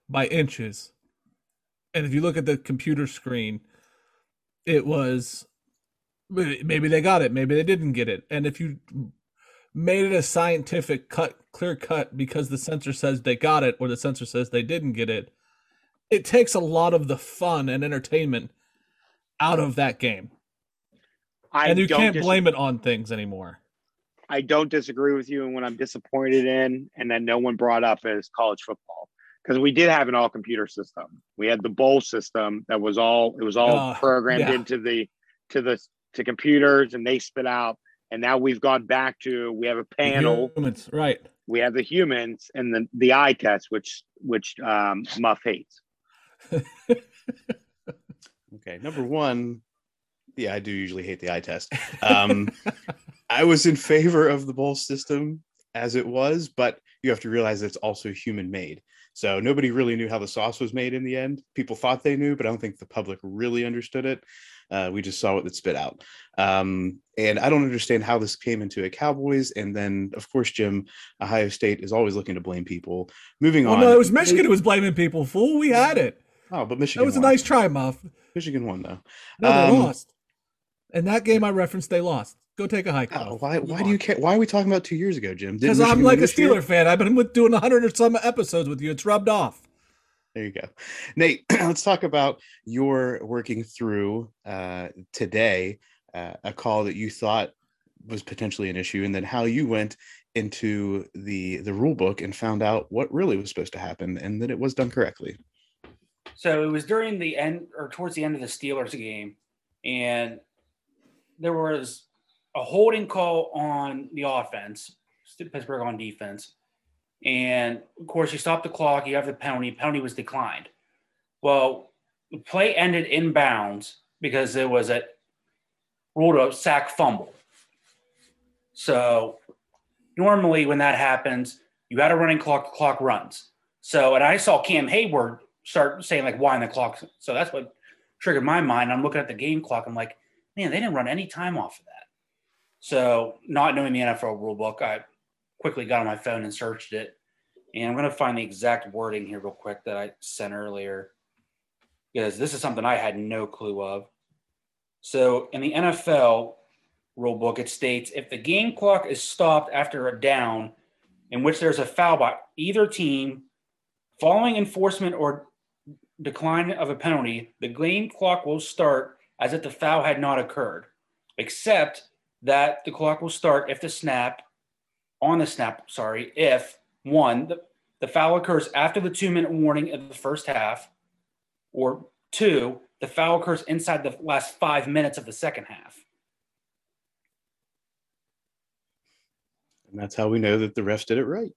by inches, and if you look at the computer screen, it was maybe they got it, maybe they didn't get it, and if you made it a scientific cut, clear cut because the sensor says they got it or the sensor says they didn't get it, it takes a lot of the fun and entertainment out of that game I and you can't dis- blame it on things anymore. I don't disagree with you. And what I'm disappointed in, and that no one brought up, is college football. Because we did have an all computer system. We had the bowl system that was all it was all Uh, programmed yeah. into the to the to computers and they spit out. And now we've gone back to we have a panel, Humans, right? we have the humans and the the eye test, which which um, Muff hates. Okay, number one, yeah, I do usually hate the eye test. Um, I was in favor of the bowl system as it was, but you have to realize it's also human made. So nobody really knew how the sauce was made in the end. People thought they knew, but I don't think the public really understood it. Uh, we just saw what it spit out. Um, and I don't understand how this came into a Cowboys. And then, of course, Jim, Ohio State is always looking to blame people. Moving Oh on. no, it was Michigan who was blaming people. Fool, we had it. Oh, but That Michigan. was a nice try, Muff. Michigan won though. No, they Um, lost. In that game, I referenced they lost. Go take a hike. Oh, why? Why do you care? Why are we talking about two years ago, Jim? Because I'm like a this year? Steeler fan. I've been with doing hundred or some episodes with you. It's rubbed off. There you go, Nate. let's talk about your working through uh, today uh, a call that you thought was potentially an issue, and then how you went into the the rule book and found out what really was supposed to happen, and that it was done correctly. So it was during the end or towards the end of the Steelers game, and there was a holding call on the offense, Pittsburgh on defense. And of course, you stop the clock, you have the penalty. Penalty was declined. Well, the play ended in bounds because there was a ruled a sack fumble. So normally when that happens, you got a running clock, the clock runs. So, and I saw Cam Heyward start saying like why in the clock. So that's what triggered my mind. I'm looking at the game clock. I'm like, man, they didn't run any time off of that. So not knowing the NFL rule book, I quickly got on my phone and searched it. And I'm going to find the exact wording here real quick that I sent earlier because this is something I had no clue of. So in the NFL rule book, it states if the game clock is stopped after a down in which there's a foul by either team following enforcement or decline of a penalty, the game clock will start as if the foul had not occurred, except that the clock will start if the snap, on the snap, sorry, if one, the, the foul occurs after the two minute warning of the first half, or two, the foul occurs inside the last five minutes of the second half. And that's how we know that the refs did it right.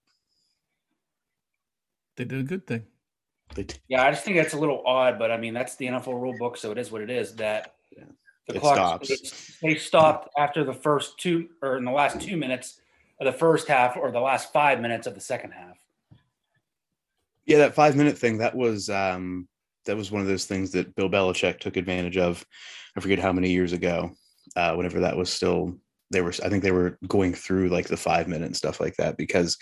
They did a good thing. Yeah, I just think that's a little odd, but I mean, that's the NFL rule book, so it is what it is. That Yeah. the It clock stops. they stopped after the first two or in the last two minutes of the first half or the last five minutes of the second half. Yeah, that five minute thing, that was um that was one of those things that Bill Belichick took advantage of. I forget how many years ago, uh, whenever that was still they were I think they were going through like the five minute and stuff like that because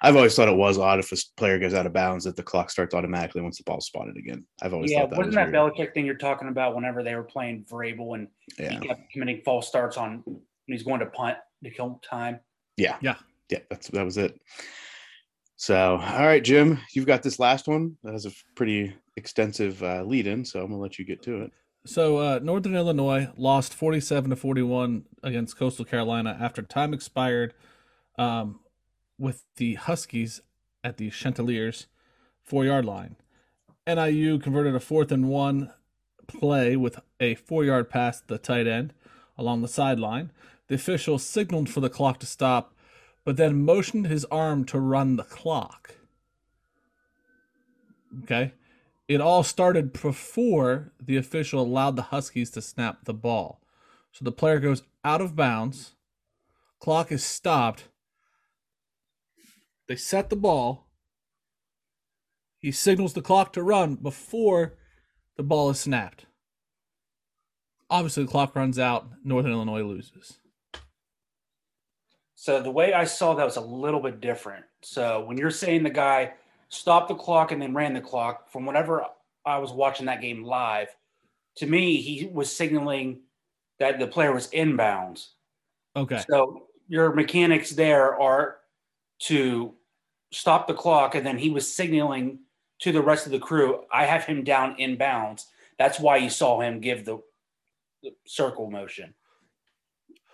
I've always thought it was odd if a player goes out of bounds that the clock starts automatically once the ball's spotted again. I've always Yeah, thought that wasn't was that weird. Belichick thing you're talking about whenever they were playing Vrabel and Yeah. he kept committing false starts on when he's going to punt to kill time? Yeah. Yeah. Yeah, that's that was it. So, all right, Jim, you've got this last one that has a pretty extensive uh, lead in, so I'm gonna let you get to it. So uh, Northern Illinois lost 47 to 41 against Coastal Carolina after time expired um, with the Huskies at the Chanticleers four yard line. NIU converted a fourth and one play with a four yard pass to the tight end along the sideline. The official signaled for the clock to stop, but then motioned his arm to run the clock. Okay. It all started before the official allowed the Huskies to snap the ball. So the player goes out of bounds, clock is stopped. They set the ball. He signals the clock to run before the ball is snapped. Obviously, the clock runs out. Northern Illinois loses. So the way I saw that was a little bit different. So when you're saying the guy stopped the clock and then ran the clock, from whenever I was watching that game live, to me he was signaling that the player was inbounds. Okay. So your mechanics there are to stop the clock, and then he was signaling to the rest of the crew, I have him down inbounds. That's why you saw him give the, the circle motion.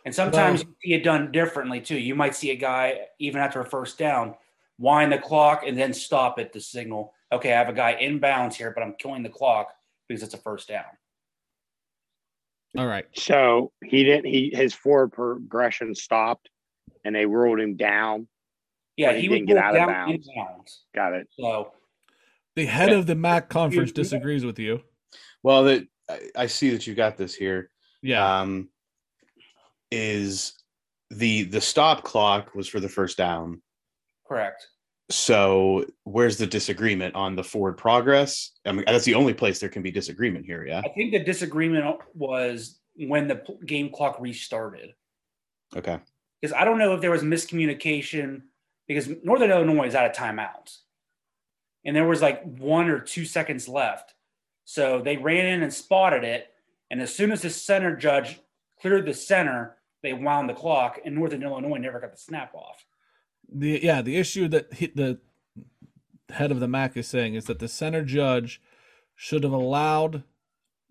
And sometimes Well- you see it done differently too. You might see a guy, even after a first down, wind the clock and then stop it to signal, okay, I have a guy inbounds here, but I'm killing the clock because it's a first down. All right. So he didn't. He his forward progression stopped, and they ruled him down. Yeah, he he, didn't get out of down bounds. Got it. So The head Yeah. of the MAC conference You- you- disagrees with you. Well, that I, I see that you've got this here. Yeah. Um, is the the stop clock was for the first down. Correct. So where's the disagreement on the forward progress? I mean, that's the only place there can be disagreement here. Yeah. I think the disagreement was when the game clock restarted. Okay. Because I don't know if there was miscommunication because Northern Illinois is out of timeouts. And there was like one or two seconds left. So they ran in and spotted it. And as soon as the center judge cleared the center, they wound the clock, and Northern Illinois never got the snap off. The yeah the issue that he, the head of the MAC is saying is that the center judge should have allowed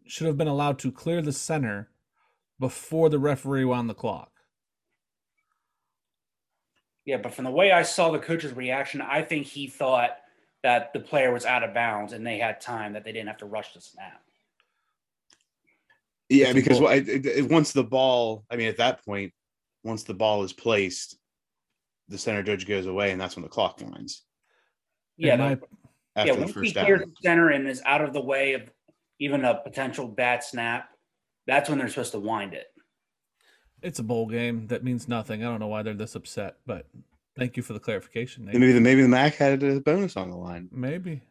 should have been allowed to clear the center before the referee wound the clock. Yeah, but from the way I saw the coach's reaction, I think he thought that the player was out of bounds and they had time that they didn't have to rush the snap. Yeah, It's because once the ball, I mean, at that point, once the ball is placed, the center judge goes away, and that's when the clock winds Yeah, my- after yeah. Once he first clears the center and is out of the way of even a potential bad snap, that's when they're supposed to wind it. It's a bowl game that means nothing. I don't know why they're this upset, but thank you for the clarification. Nate. Maybe the maybe the Mac had a bonus on the line. Maybe,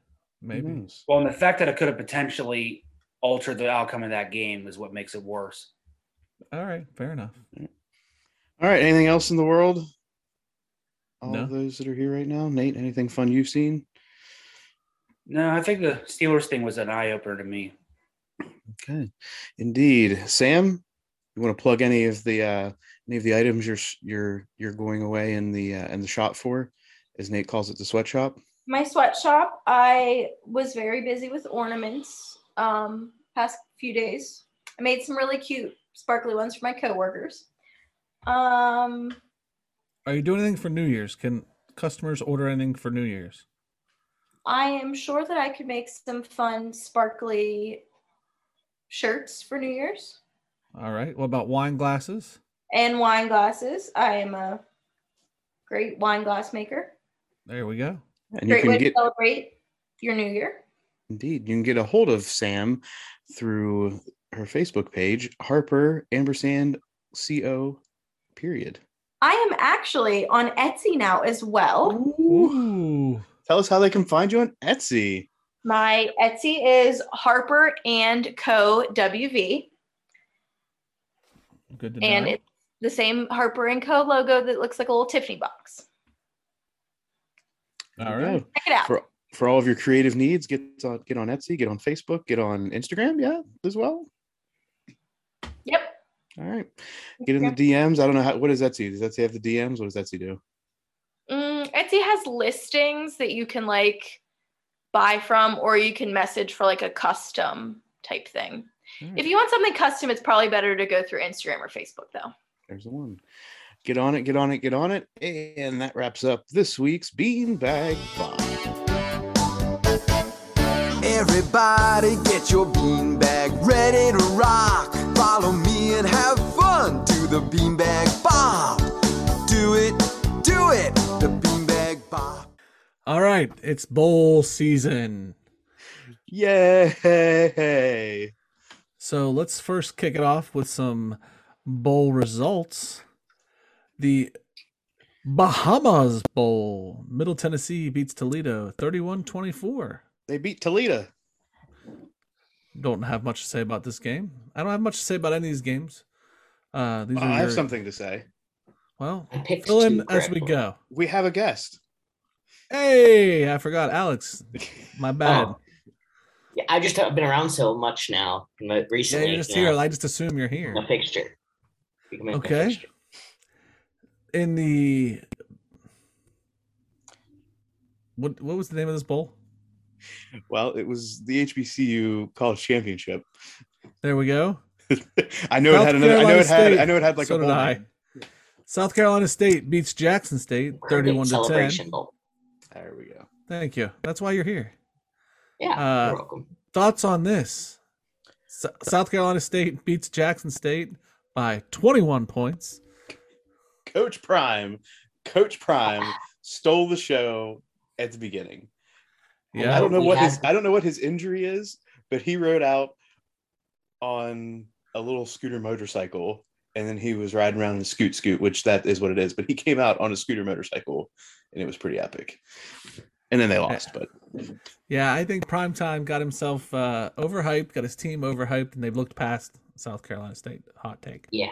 maybe. Well, and the fact that it could have potentially altered the outcome of that game is what makes it worse. All right, fair enough. All right. Anything else in the world? All No. of those that are here right now? Nate, anything fun you've seen? No, I think the Steelers thing was an eye opener to me. Okay, indeed. Sam, you want to plug any of the uh, any of the items you're you're you're going away in the uh, in the shop for, as Nate calls it, the sweatshop. My sweatshop, I was very busy with ornaments um past few days. I made some really cute sparkly ones for my coworkers. Um Are you doing anything for New Year's? Can customers order anything for New Year's? I am sure that I could make some fun sparkly shirts for New Year's All right. What about wine glasses? and wine glasses. I am a great wine glass maker. There we go. And you Great can way get to celebrate your new year. indeed you can get a hold of Sam through her Facebook page, Harper Ampersand Co. Period. I am actually on Etsy now as well. Ooh. Tell us how they can find you on Etsy. My Etsy is Harper and Co. WV, Good to know. and know. it's the same Harper and Co. logo that looks like a little Tiffany box. All There you right. go. Check it out. For for all of your creative needs, get on get on Etsy, get on Facebook, get on Instagram, yeah, as well. Yep. All right. Get in the DMs. I don't know how what does Etsy? Does Etsy have the DMs? What does Etsy do? Mm, Etsy has listings that you can like buy from, or you can message for like a custom type thing. All If you want something custom, it's probably better to go through Instagram or Facebook though. There's the one. Get on it, get on it, get on it. And that wraps up this week's Beanbag Bob. Everybody get your beanbag ready to rock. Follow me and have fun Do the beanbag bob. Do it, do it, the beanbag bob. All right. It's bowl season. Yay! So let's first kick it off with some bowl results. The Bahamas Bowl. Middle Tennessee beats Toledo 31 24. They beat Toledo. Don't have much to say about this game. I don't have much to say about any of these games. Uh, these are I have your- something to say. Well, I picked fill in two as we go. We have a guest. Hey, I forgot Alex. My bad. Oh. Yeah, I just have been around so much now but yeah, recently. you're just you know, here. I just assume you're here. A fixture. Becoming a Okay. fixture. In the what? What was the name of this bowl? Well, it was the HBCU College Championship. There we go. I know South it had another. I know Carolina it had. I know it had like So a bowl I. South Carolina State beats Jackson State We're a big 31 to 10. bowl. There we go. Thank you. That's why you're here. Yeah, Uh, you're welcome. Thoughts on this? S- South Carolina State beats Jackson State by 21 points. Coach Prime. Coach Prime stole the show at the beginning. Yeah. I don't know we what had- his I don't know what his injury is, but he rode out on a little scooter motorcycle and then he was riding around in a scoot scoot, which that is what it is. But he came out on a scooter motorcycle and it was pretty epic. And then they lost, but Yeah, I think Primetime got himself uh, overhyped, got his team overhyped, and they've looked past South Carolina State. Hot take. Yeah.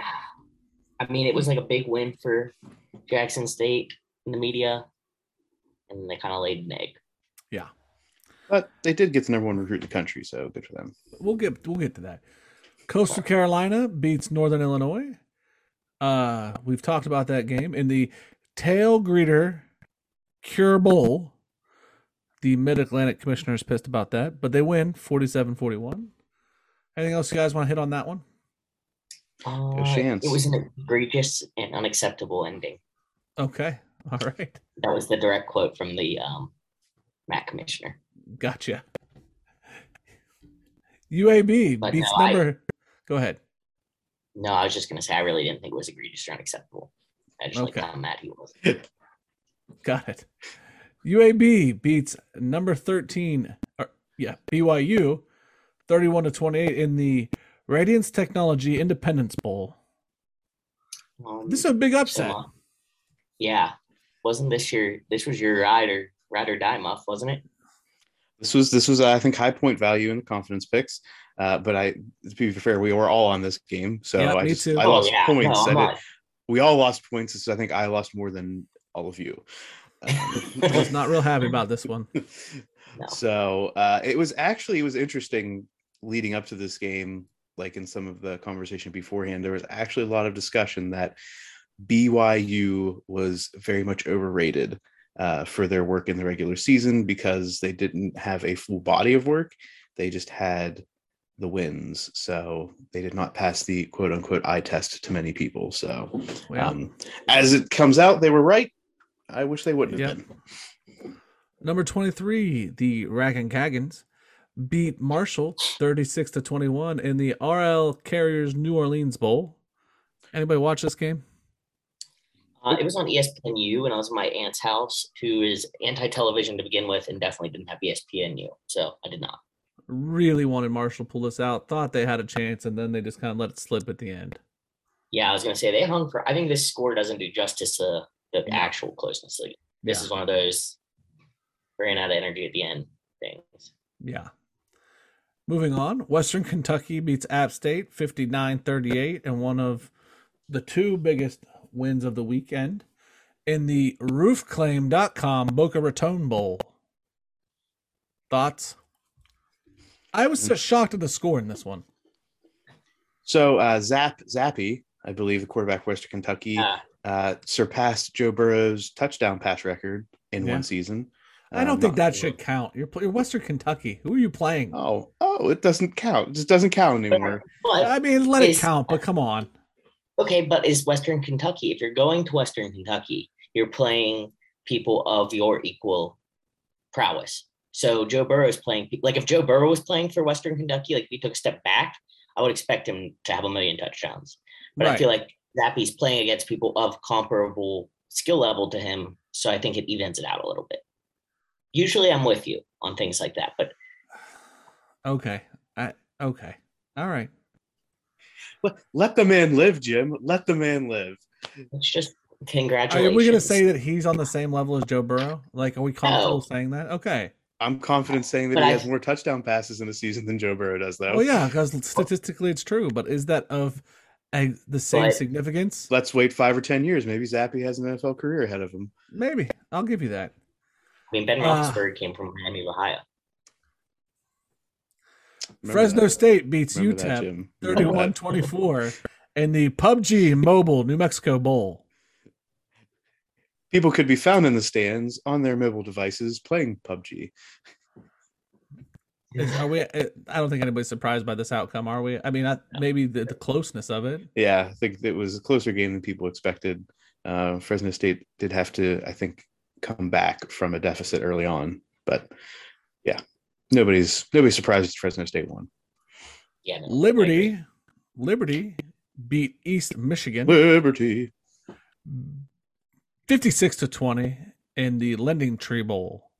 I mean, it was like a big win for Jackson State in the media, and they kind of laid an egg. Yeah. But they did get the number one recruit in the country, so good for them. We'll get we'll get to that. Coastal Carolina beats Northern Illinois. Uh, we've talked about that game in the Tailgreeter Cure Bowl. The Mid Atlantic Commissioner is pissed about that, but they win 47-41. Anything else you guys want to hit on that one? Uh, Shants. it was an egregious and unacceptable ending. Okay. All right. That was the direct quote from the um, MAC Commissioner. Gotcha. UAB But beats no, I- number. Go ahead. No, I was just gonna say I really didn't think it was egregious or unacceptable. I just Okay. like how mad he was. Got it. UAB beats number 13, or, yeah, BYU 31 to 28 in the Radiance Technology Independence Bowl. Um, This is a big so, upset. uh, yeah, wasn't this your this was your ride or ride or die muff, wasn't it? This was this was I think high point value in the confidence picks. Uh, but I to be fair, we were all on this game, so Yeah, I me just too. I Oh, lost yeah, points. no, I I'm did- not- we all lost points. So I think I lost more than all of you. I was not real happy about this one. No. So uh, it was actually it was interesting leading up to this game. Like in some of the conversation beforehand, there was actually a lot of discussion that BYU was very much overrated uh, for their work in the regular season because they didn't have a full body of work. They just had the wins. So they did not pass the quote unquote eye test to many people. So um, as it comes out, they were right. I wish they wouldn't have Yep. been. Number 23, the Ragin' Cajuns beat Marshall 36 to 21 in the R+L Carriers New Orleans Bowl. Anybody watch this game? Uh, it was on ESPNU, and I was at my aunt's house, who is anti-television to begin with, and definitely didn't have ESPNU, so I did not. Really wanted Marshall to pull this out. Thought they had a chance, and then they just kind of let it slip at the end. Yeah, I was gonna say they hung for. I think this score doesn't do justice to the actual closeness. Like this Yeah. is one of those ran out of energy at the end things. Yeah. Moving on, Western Kentucky beats App State 59 38 and one of the two biggest wins of the weekend in the roofclaim.com Boca Raton Bowl. Thoughts? I was so shocked at the score in this one. So uh, Zap Zappe, I believe the quarterback of Western Kentucky, Ah. uh, surpassed Joe Burrow's touchdown pass record in Yeah. one season. I don't Um, think that should count. You're, you're Western Kentucky. Who are you playing? Oh, oh, it doesn't count. It just doesn't count anymore. I mean, let it count, but come on. Okay, but is Western Kentucky? If you're going to Western Kentucky, you're playing people of your equal prowess. So Joe Burrow is playing like if Joe Burrow was playing for Western Kentucky, like if he took a step back, I would expect him to have a million touchdowns. But I feel like Zappe's playing against people of comparable skill level to him, so I think it evens it out a little bit. Usually, I'm with you on things like that, but Okay. I, okay. All right. Let, let the man live, Jim. Let the man live. it's just Are we going to say that he's on the same level as Joe Burrow? Like, are we comfortable No. saying that? Okay. I'm confident saying that But he I- has more touchdown passes in a season than Joe Burrow does, though. Well, yeah, because statistically it's true, but is that of a, the same But- significance? Let's wait five or ten years. Maybe Zappe has an NFL career ahead of him. Maybe. I'll give you that. I mean, Ben Ah. Roethlisberger came from Miami, of Ohio. Remember Fresno that. State beats Remember UTEP Jim. Remember 31 that. 24 in the PUBG Mobile New Mexico Bowl. People could be found in the stands on their mobile devices playing PUBG. Is, are we? uh, I don't think anybody's surprised by this outcome, are we? I mean, I, maybe the, the closeness of it. Yeah, I think it was a closer game than people expected. Uh, Fresno State did have to, I think, come back from a deficit early on, but yeah, nobody's nobody's surprised Fresno State won. Yeah, no, Liberty. Liberty beat East Michigan Liberty. 56 to 20 in the LendingTree Bowl.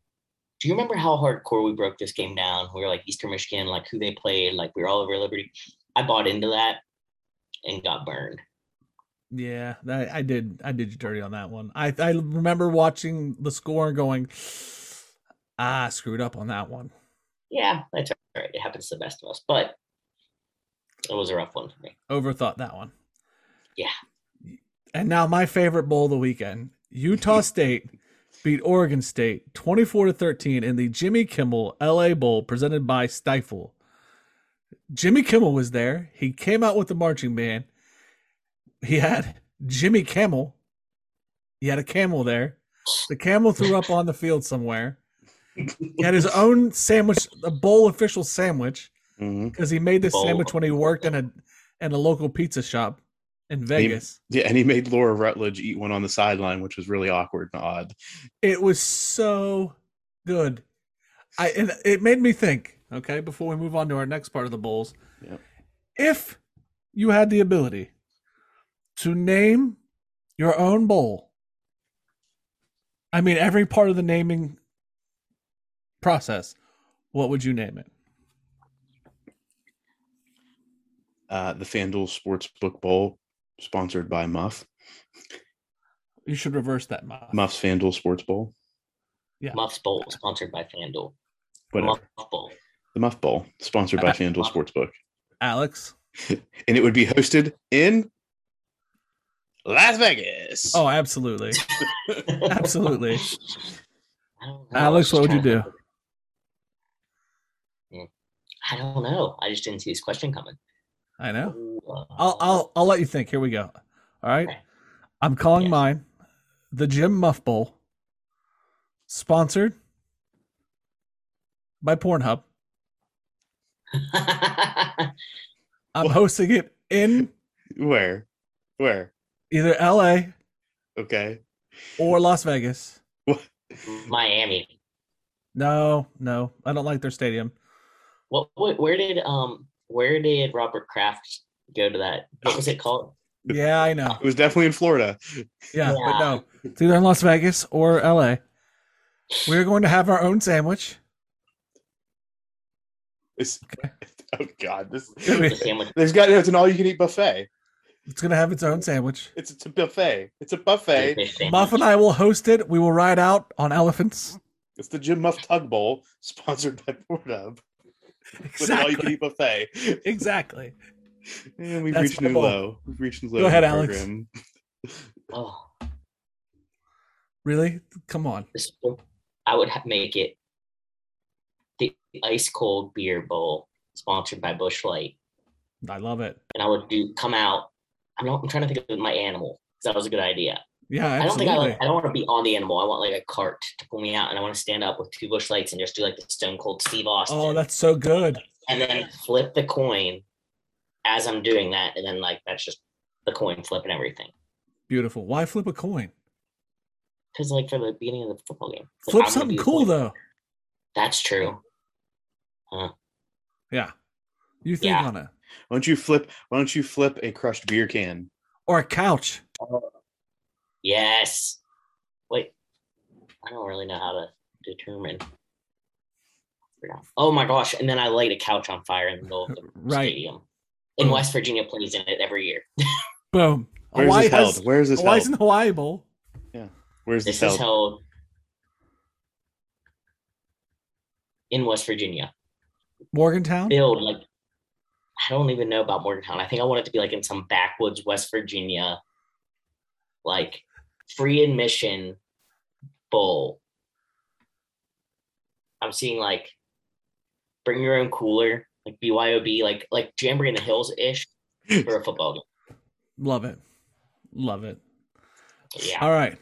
Do you remember how hardcore we broke this game down? We were like Eastern Michigan, like who they played, like we were all over Liberty. I bought into that and got burned. Yeah, that, I did. I did you dirty on that one. I I remember watching the score and going, ah, I screwed up on that one. Yeah, that's all right. It happens to the best of us, but it was a rough one for me. Overthought that one. Yeah. And now my favorite bowl of the weekend: Utah State beat Oregon State twenty-four to thirteen in the Jimmy Kimmel L.A. Bowl presented by Stifel. Jimmy Kimmel was there. He came out with the marching band. He had Jimmy Camel. He had a camel there. The camel threw up on the field somewhere. He had his own sandwich, a bowl official sandwich, mm-hmm. because he made this Bowl. sandwich when he worked in a in a local pizza shop in Vegas. Yeah, and he made Laura Rutledge eat one on the sideline, which was really awkward and odd. It was so good. I and it made me think. Okay, before we move on to our next part of the bowls, Yep. if you had the ability to name your own bowl, I mean every part of the naming process, what would you name it? Uh, the FanDuel Sportsbook Bowl, sponsored by Muff. You should reverse that, Muff. Muff's FanDuel Sports Bowl. Yeah. Muff's Bowl, sponsored by FanDuel. Whatever. Muff Bowl. The Muff Bowl, sponsored by FanDuel Sportsbook. Alex. And it would be hosted in Las Vegas. Oh, absolutely, absolutely. I don't know. Alex, what would you trying do? To- I don't know. I just didn't see this question coming. I know. Uh, I'll I'll I'll let you think. Here we go. All right. Okay. I'm calling Yes. mine the Jim Muff Bowl, sponsored by Pornhub. I'm What? hosting it in Where? Where? either LA Okay. or Las Vegas. Miami. No, no, I don't like their stadium. What, what? Where did um? Where did Robert Kraft go to that? What was it called? Yeah, I know. It was definitely in Florida. Yeah, but Yeah. no, it's either in Las Vegas or LA. We're going to have our own sandwich. It's, Okay. oh God, this The sandwich. there's got it's an all-you-can-eat buffet. It's going to have its own sandwich. It's, it's a buffet. It's a buffet. Muff and I will host it. We will ride out on elephants. It's the Jim Muff Tug Bowl, sponsored by Pornhub, with Exactly. all-you-can-eat buffet. Exactly. And we've That's reached new bowl. low. We've reached new low. Go in ahead, Alex. program. Oh, Really? Come on. I would ha- make it the ice cold beer bowl sponsored by Busch Light, I love it. and I would do come out. I'm not. I'm trying to think of my animal. That was a good idea. Yeah, I don't think I like. I don't want to be on the animal. I want like a cart to pull me out, and I want to stand up with two Busch lights and just do like the Stone Cold Steve Austin. oh, that's so good. and then flip the coin as I'm doing that, and then like that's just the coin flip and everything. Beautiful. Why flip a coin? Because like for the beginning of the football game, Like, Flip I'm something cool coin. though. That's true. Yeah. You think Yeah. on it. Why don't you flip? Why don't you flip a crushed beer can? Or a couch. Oh, Yes. Wait, I don't really know how to determine. Oh my gosh! And then I light a couch on fire in the middle of the Right. stadium. In West Virginia plays in it every year. Boom. Where's Hawaii this held? has Where's this Hawaii's held? in the Hawaii Bowl. Yeah. Where's this, This is held? held in West Virginia. Morgantown. build like I don't even know about Morgantown. I think I want it to be like in some backwoods West Virginia, like free admission bowl. I'm seeing like bring your own cooler, like BYOB, like like Jamboree in the Hills ish for a football game. Love it. Love it. Yeah. All right.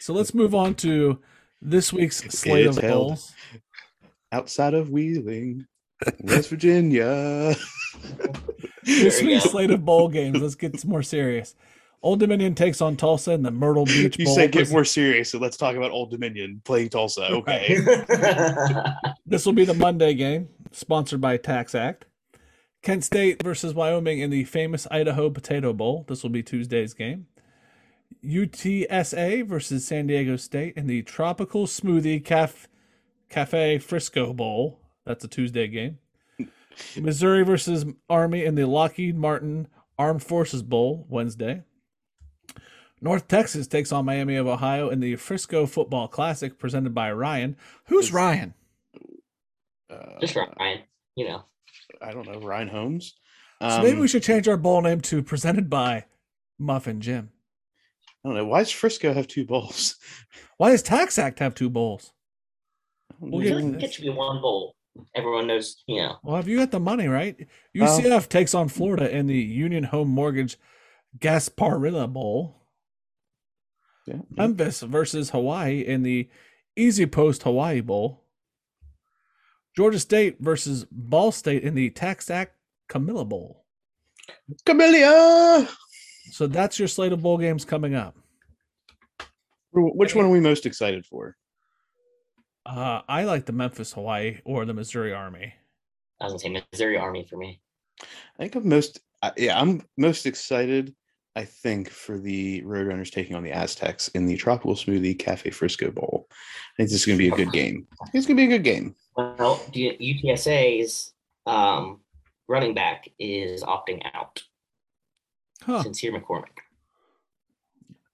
So let's move on to this week's slate It's of held. bowls. Outside of Wheeling, West Virginia. This week's go. slate of bowl games. Let's get more serious. Old Dominion takes on Tulsa in the Myrtle Beach you Bowl. say get more serious, so let's talk about Old Dominion playing Tulsa. Okay. This will be the Monday game, sponsored by TaxAct. Kent State versus Wyoming in the famous Idaho Potato Bowl. This will be Tuesday's game. UTSA versus San Diego State in the Tropical Smoothie Caf- Cafe Frisco Bowl. That's a Tuesday game. Missouri versus Army in the Lockheed Martin Armed Forces Bowl Wednesday. North Texas takes on Miami of Ohio in the Frisco Football Classic presented by Ryan. Who's Is- Ryan? Uh, Just Ryan, you know. I don't know. Ryan Holmes. So maybe Um, we should change our bowl name to presented by Muffin Jim. I don't know. Why does Frisco have two bowls? Why does TaxAct have two bowls? I don't We'll I get to it should be one bowl. Everyone knows, you know. Well, have you got the money, right? UCF takes on Florida in the Union Home Mortgage Gasparilla Bowl. Yeah. Memphis versus Hawaii in the EasyPost Hawaii Bowl. Georgia State versus Ball State in the Tax Act Camellia Bowl. Camellia. So that's your slate of bowl games coming up. Which one are we most excited for? Uh, I like the Memphis Hawaii or the Missouri Army. I was gonna say Missouri Army for me. I think I'm most. Yeah, I'm most excited. I think for the Roadrunners taking on the Aztecs in the Tropical Smoothie Cafe Frisco Bowl. I think this is going to be a good game. It's going to be a good game. Well, UTSA's um, running back is opting out. Huh. Sincere McCormick.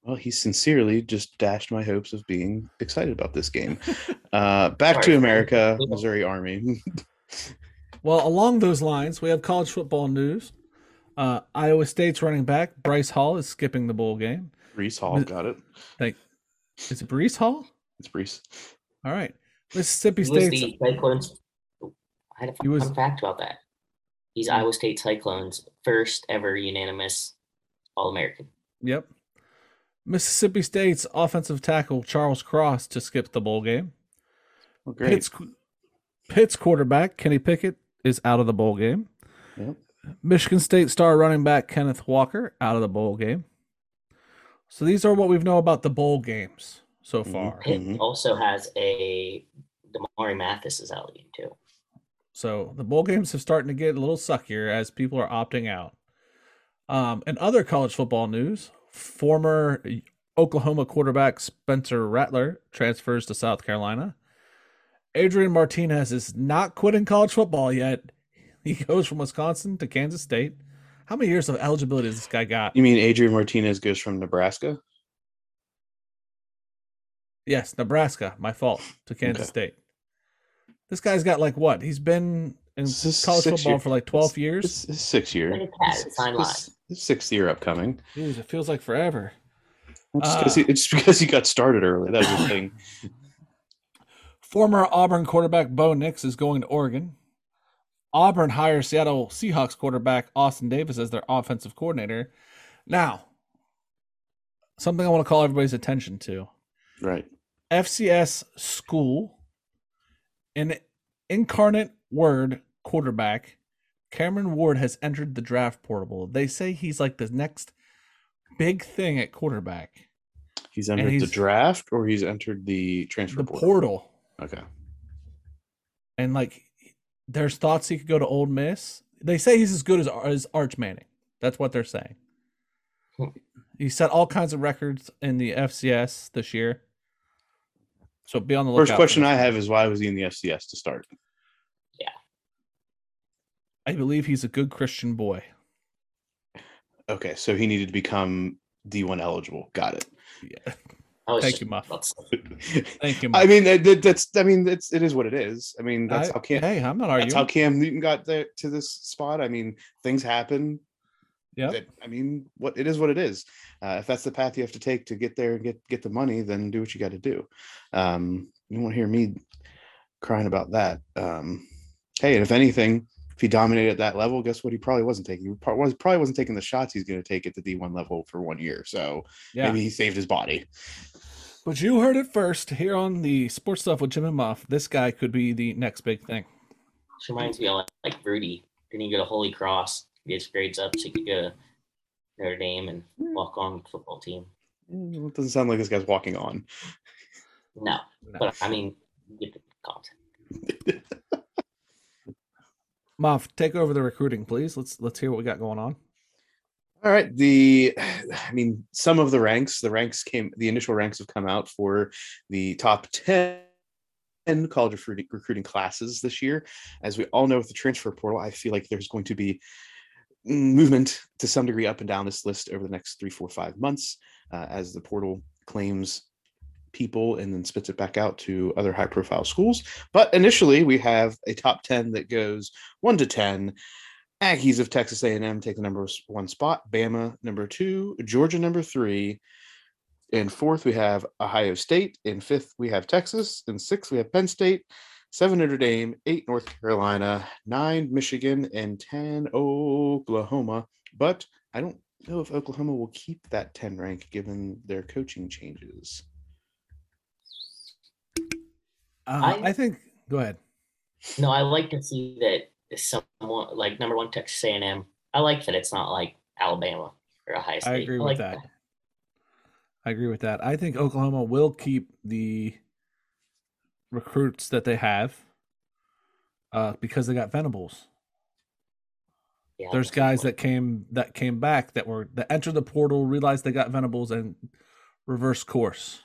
Well, he sincerely just dashed my hopes of being excited about this game. Uh, back Sorry. to America, Missouri Army. Well, along those lines, we have college football news. Uh, Iowa State's running back Bryce Hall is skipping the bowl game. Reese Hall Mis- got it. Like, is it Brees Hall? It's Reese. All right. Mississippi He State's Cyclones. I had a He was- fun fact about that. He's Iowa State Cyclones' first ever unanimous All American. Yep. Mississippi State's offensive tackle Charles Cross to skip the bowl game. Great. Pitt's, Pitt's quarterback Kenny Pickett is out of the bowl game. Yep. Michigan State star running back Kenneth Walker out of the bowl game. So these are what we've know about the bowl games so Mhm. far. Pitt Mhm. also has a Damari Mathis is out of the game too. So the bowl games are starting to get a little suckier as people are opting out. Um, in other college football news, former Oklahoma quarterback Spencer Rattler transfers to South Carolina. Adrian Martinez is not quitting college football yet. He goes from Wisconsin to Kansas State. How many years of eligibility does this guy got? You mean Adrian Martinez goes from Nebraska? Yes, Nebraska. My fault to Kansas Okay. State. This guy's got like what? He's been in This college football year- for like twelve It's, years. it's, it's six year. Like It's- it's fine it's- it's sixth year upcoming. Jeez, it feels like forever. It's just. Uh, 'cause he, it's because he got started early. That's the thing. Former Auburn quarterback Bo Nix is going to Oregon. Auburn hires Seattle Seahawks quarterback Austin Davis as their offensive coordinator. Now, something I want to call everybody's attention to. Right. FCS school, an Incarnate Word quarterback, Cameron Ward has entered the draft portal. They say he's like the next big thing at quarterback. He's entered the draft or he's entered the transfer The portal. portal. Okay. And like there's thoughts he could go to Ole Miss. They say he's as good as as Arch Manning. That's what they're saying. Hmm. He set all kinds of records in the FCS this year. So be on the lookout. First question I have is why was he in the FCS to start? Yeah. I believe he's a good Christian boy. Okay, so he needed to become D1 eligible. Got it. Yeah. I Thank just you, Muff. about to say, Thank you. I mean, that, that- that's. I mean, it's. It is what it is. I mean, that's I- how Cam. hey, I'm not arguing. That's how Cam Newton got there to this spot. I mean, things happen. Yeah. I mean, what it is, what it is. Uh, if that's the path you have to take to get there and get get the money, then do what you got to do. Um, you won't hear me crying about that. Um, hey, and if anything, if he dominated at that level, guess what? He probably wasn't taking. He probably, was, probably wasn't taking the shots he's going to take at the D1 level for one year. So yeah. maybe he saved his body. But you heard it first here on the sports stuff with Jim and Muff. This guy could be the next big thing. This reminds me of like, like Rudy. Didn't he go to Holy Cross, get his grades up so he could go to Notre Dame and hmm. walk on the football team? Hmm, it doesn't sound like this guy's walking on. No, No. but I mean, get the concept. Muff, take over the recruiting, please. Let's let's hear what we got going on. All right. The, I mean, some of the ranks, the ranks came, the initial ranks have come out for the top 10 college recruiting, recruiting classes this year. As we all know with the transfer portal, I feel like there's going to be movement to some degree up and down this list over the next three, four, five months uh, as the portal claims people and then spits it back out to other high profile schools. But initially, we have a top 10 that goes one to 10. Aggies of Texas A&M take the number one spot. Bama number two. Georgia number three. In fourth, we have Ohio State. In fifth, we have Texas. In sixth, we have Penn State. Seven Notre Dame. Eight North Carolina. Nine Michigan. And ten Oklahoma. But I don't know if Oklahoma will keep that ten rank given their coaching changes. Uh, I- I think. Go ahead. No, I like to see that someone like number one Texas A&M. I like that it's not like Alabama or Ohio State. I agree with like that. I agree with that. I think Oklahoma will keep the recruits that they have uh, because they got Venables. Yeah, There's that's a good guys that came that came back that were that entered the portal, realized they got Venables, and reverse course.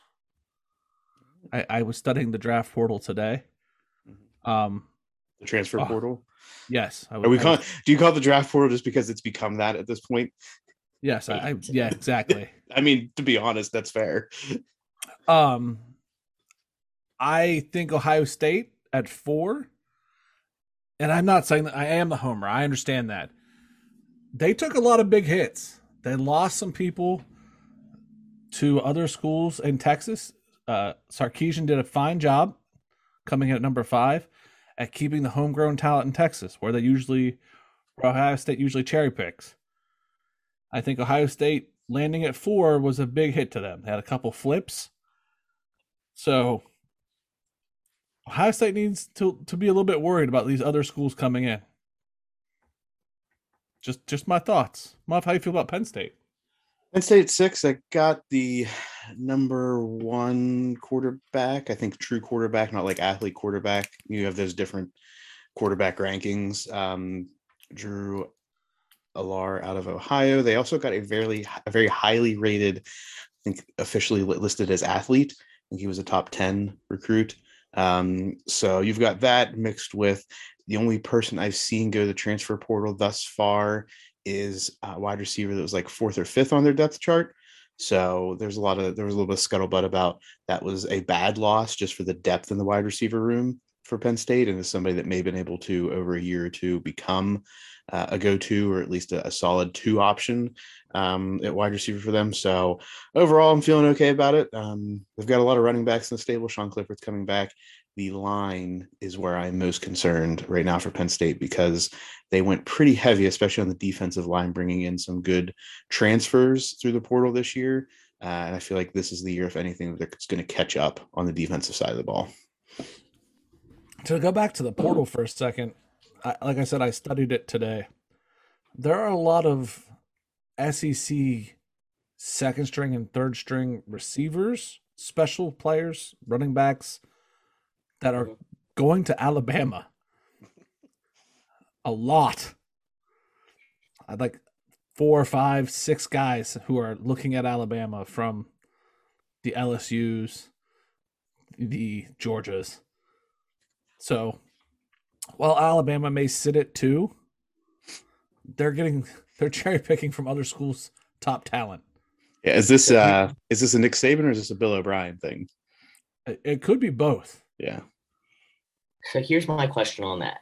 I, I was studying the draft portal today. Um, The transfer Oh, portal. yes, I Are we I call, do you call it the draft portal just because it's become that at this point? yes, I, I yeah, exactly. I mean, to be honest, that's fair. Um, I think Ohio State at four, and I'm not saying that I am the homer. I understand that, they took a lot of big hits. They lost some people to other schools in Texas. Uh, Sarkisian did a fine job coming in at number five at keeping the homegrown talent in Texas, where they usually, where Ohio State usually cherry picks. I think Ohio State landing at four was a big hit to them. They had a couple flips. So Ohio State needs to, to be a little bit worried about these other schools coming in. Just just my thoughts. Muff, how do you feel about Penn State? Penn State six. I got the number one quarterback. I think true quarterback, not like athlete quarterback. You have those different quarterback rankings. Um, Drew Allar out of Ohio. They also got a very a very highly rated, I think officially listed as athlete. I think he was a top 10 recruit. Um, so you've got that mixed with the only person I've seen go to the transfer portal thus far is a wide receiver that was like fourth or fifth on their depth chart. So there's a lot of there was a little bit of scuttlebutt about that was a bad loss just for the depth in the wide receiver room for Penn State and is somebody that may have been able to over a year or two become uh, a go-to or at least a, a solid two option um, at wide receiver for them. So overall, I'm feeling okay about it. Um, they've got a lot of running backs in the stable. Sean Clifford's coming back. The line is where I'm most concerned right now for Penn State because they went pretty heavy, especially on the defensive line, bringing in some good transfers through the portal this year. Uh, and I feel like this is the year, if anything, that's going to catch up on the defensive side of the ball. To go back to the portal for a second, I, like I said, I studied it today. There are a lot of SEC second string and third string receivers, special players, running backs that are going to Alabama. A lot. I'd like four, five, six guys who are looking at Alabama from the LSU's, the Georgias. So while Alabama may sit at two, they're getting they're cherry picking from other schools' top talent. Yeah, is this uh is this a Nick Saban or is this a Bill O'Brien thing? It, it could be both. Yeah. So here's my question on that.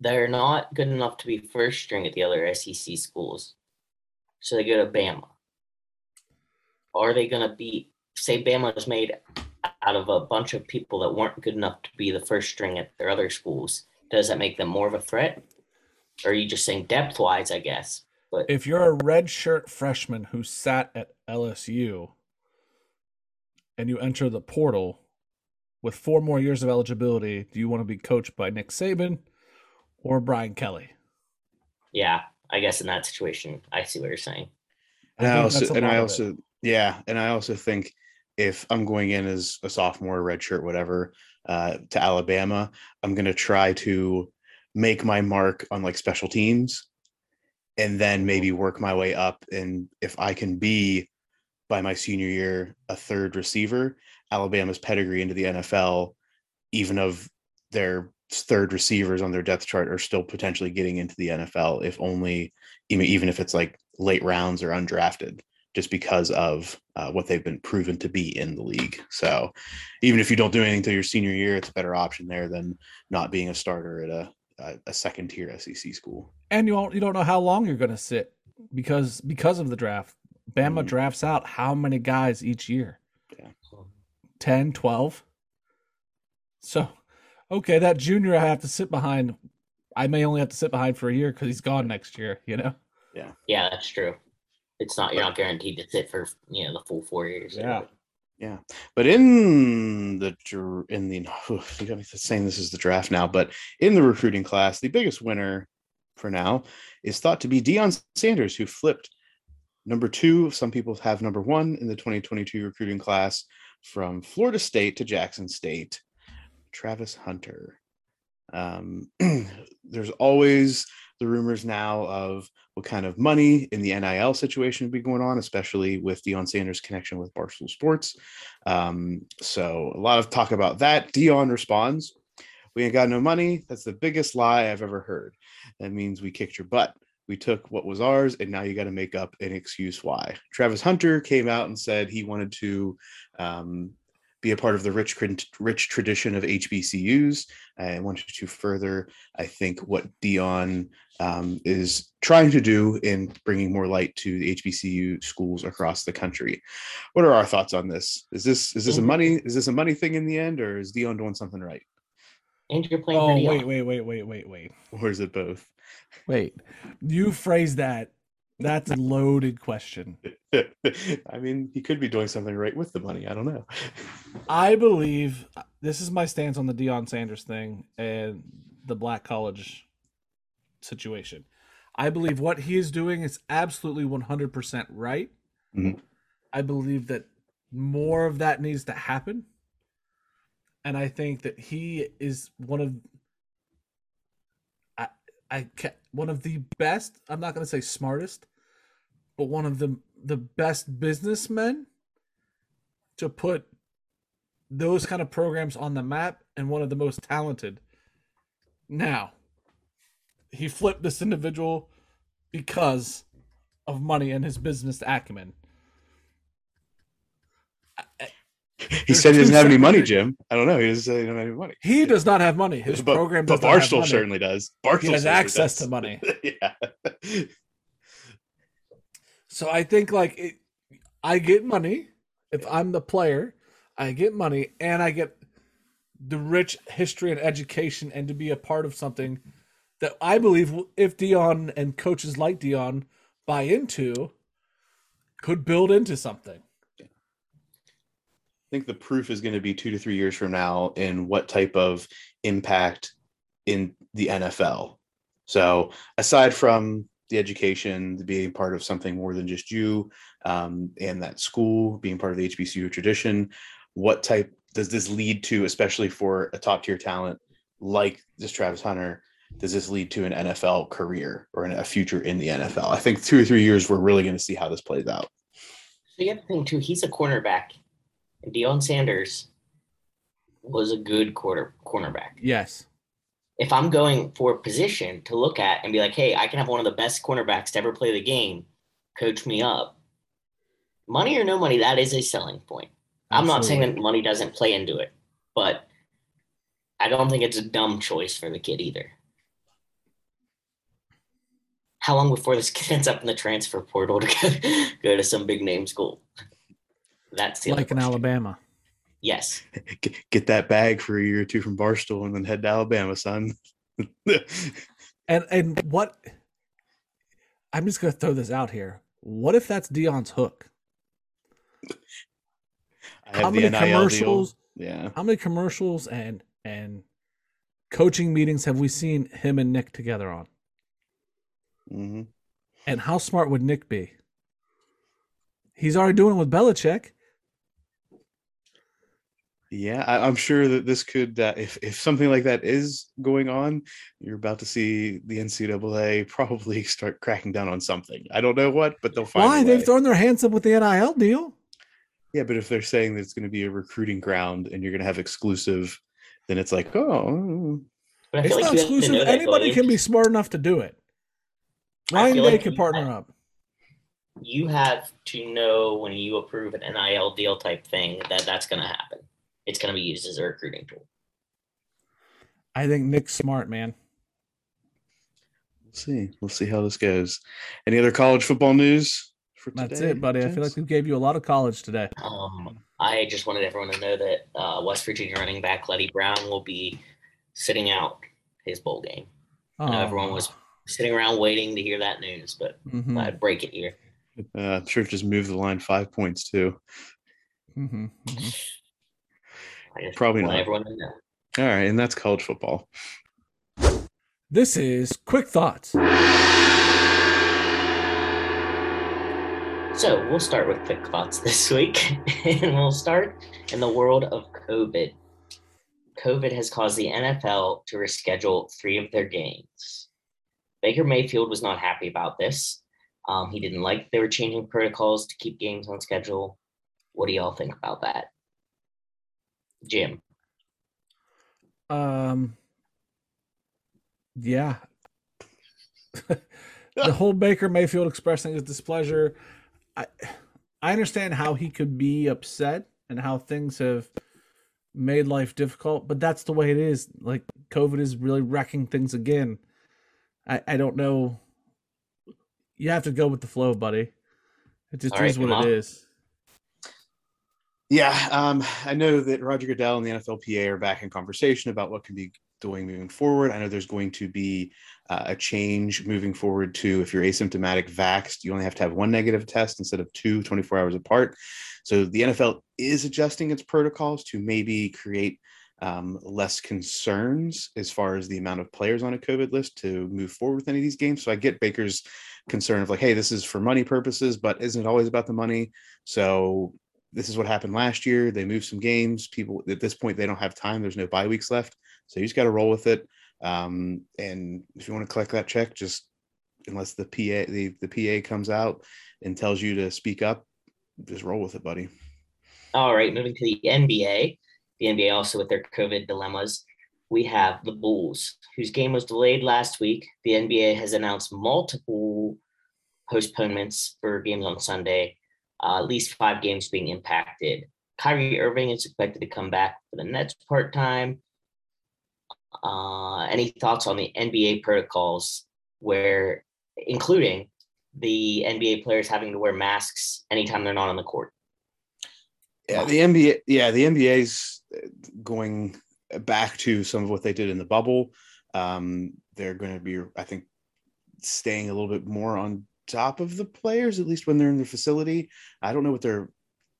They're not good enough to be first string at the other SEC schools. So they go to Bama. Are they going to be, say, Bama is made out of a bunch of people that weren't good enough to be the first string at their other schools? Does that make them more of a threat? Or are you just saying depth wise, I guess? But If you're a red shirt freshman who sat at LSU and you enter the portal with four more years of eligibility, do you want to be coached by Nick Saban or Brian Kelly? yeah, I guess in that situation, I see what you're saying. And I, think also and I of it. also yeah, and I also think if I'm going in as a sophomore, redshirt, whatever, uh, to Alabama, I'm gonna try to make my mark on like special teams and then maybe work my way up. And if I can be by my senior year a third receiver, Alabama's pedigree into the NFL, even of their third receivers on their depth chart are still potentially getting into the NFL, if only even if it's like late rounds or undrafted, just because of uh, what they've been proven to be in the league. So even if you don't do anything until your senior year, it's a better option there than not being a starter at a a, a second tier SEC school. And you don't you don't know how long you're going to sit because because of the draft. Bama Mhm. drafts out how many guys each year? Yeah. 10, 12. So, okay, that junior I have to sit behind. I may only have to sit behind for a year because he's gone next year. You know. Yeah, Yeah, that's true. It's not, you're not guaranteed to sit for, you know, the full four years. Yeah. Yeah, but in the in the you got me saying this is the draft now, but in the recruiting class, the biggest winner for now is thought to be Deion Sanders, who flipped number two. Some people have number one in the 2022 recruiting class from Florida State to Jackson State. Travis Hunter. Um, there's always the rumors now of what kind of money in the NIL situation would be going on, especially with Deion Sanders' connection with Barstool Sports. Um, so a lot of talk about that. Deion responds, "We ain't got no money. That's the biggest lie I've ever heard. That means we kicked your butt. We took what was ours, and now you got to make up an excuse why." Travis Hunter came out and said he wanted to um, be a part of the rich rich tradition of HBCUs. I wanted to further, I think, what Deion um, is trying to do in bringing more light to the HBCU schools across the country. What are our thoughts on this? Is this is this a money is this a money thing in the end, or is Deion doing something right, And you're playing Oh wait, wait, wait, wait, wait, wait, or is it both? wait. You phrased that. That's a loaded question. I mean, he could be doing something right with the money. I don't know. I believe this is my stance on the Deion Sanders thing and the black college situation. I believe what he is doing is absolutely 100% right. Mhm. I believe that more of that needs to happen. And I think that he is one of I I one of the best, I'm not going to say smartest, but one of the the best businessmen to put those kind of programs on the map and one of the most talented. Now, he flipped this individual because of money and his business acumen. He said he doesn't have any money, Jim. I don't know. He doesn't he doesn't have any money. He does not have money. His but, program but does not have Barstool money. certainly does. Barstool He has access does. to money. yeah. So I think like it, I get money if I'm the player. I get money and I get the rich history and education and to be a part of something that I believe if Deion and coaches like Deion buy into could build into something. Think the proof is going to be two to three years from now in what type of impact in the NFL. So aside from the education, being part of something more than just you, um, and that school being part of the HBCU tradition, what type does this lead to, especially for a top tier talent like this Travis Hunter? Does this lead to an NFL career or a future in the NFL? I think two or three years, we're really going to see how this plays out. The other thing too, he's a cornerback. And Deion Sanders was a good quarter cornerback. Yes. If I'm going for a position to look at and be like, hey, I can have one of the best cornerbacks to ever play the game, coach me up. Money or no money, that is a selling point. I'm not saying that money doesn't play into it, but I don't think it's a dumb choice for the kid either. How long before this kid ends up in the transfer portal to go, go to some big name school? That's the like in. Alabama. Yes. get, get that bag for a year or two from Barstool and then head to Alabama, son. And and what I'm just gonna throw this out here. What if that's Deion's hook? I How have the many NIL commercials? deal. Yeah. How many commercials and and coaching meetings have we seen him and Nick together on? hmm And how smart would Nick be? He's already doing it with Belichick. Yeah, I, I'm sure that this could, uh, if if something like that is going on, you're about to see the NCAA probably start cracking down on something. I don't know what, but they'll find why they've thrown their hands up with the NIL deal. yeah, but if they're saying that it's going to be a recruiting ground and you're going to have exclusive, then it's like, oh, But It's feel like not you have to exclusive. know that Anybody can be smart enough to do it. I Ryan feel Day like can partner have- up. you have to know when you approve an NIL deal type thing that that's going to happen. It's going to be used as a recruiting tool. I think Nick's smart, man. we'll see. We'll see how this goes. Any other college football news for That's today, it, buddy. I feel like we gave you a lot of college today. Um, I just wanted everyone to know that uh, West Virginia running back Leddie Brown will be sitting out his bowl game. I know everyone was sitting around waiting to hear that news, but Mhm, I'd break it here. Uh, Church just moved the line five points too. mhm, mhm. I just Probably not. everyone to know. All right, and that's college football. This is quick thoughts. So we'll start with quick thoughts this week, and we'll start in the world of COVID. COVID has caused the NFL to reschedule three of their games. Baker Mayfield was not happy about this. Um, he didn't like they were changing protocols to keep games on schedule. What do y'all think about that? Jim, Um, yeah. the whole Baker Mayfield expressing his displeasure. I I understand how he could be upset and how things have made life difficult, but that's the way it is. Like COVID is really wrecking things again. I, I don't know. You have to go with the flow, buddy. It just All right, is what come on. it is. Yeah, um, I know that Roger Goodell and the NFLPA are back in conversation about what can be doing moving forward. I know there's going to be uh, a change moving forward to if you're asymptomatic vaxxed, you only have to have one negative test instead of two 24 hours apart. So the NFL is adjusting its protocols to maybe create um, less concerns as far as the amount of players on a COVID list to move forward with any of these games. So I get Baker's concern of like, hey, this is for money purposes, but isn't it always about the money? So this is what happened last year. They moved some games. People at this point they don't have time. There's no bye weeks left, so you just got to roll with it. Um, and if you want to collect that check, just unless the PA the, the PA comes out and tells you to speak up, just roll with it, buddy. All right, moving to the NBA. The NBA also with their COVID dilemmas. We have the Bulls, whose game was delayed last week. The NBA has announced multiple postponements for games on Sunday, uh, at least five games being impacted. Kyrie Irving is expected to come back for the Nets part time. Uh, any thoughts on the NBA protocols, where including the NBA players having to wear masks anytime they're not on the court? Yeah, the NBA. Yeah, the NBA's going back to some of what they did in the bubble. Um, they're going to be, I think, staying a little bit more on top of the players, at least when they're in the facility. I don't know what their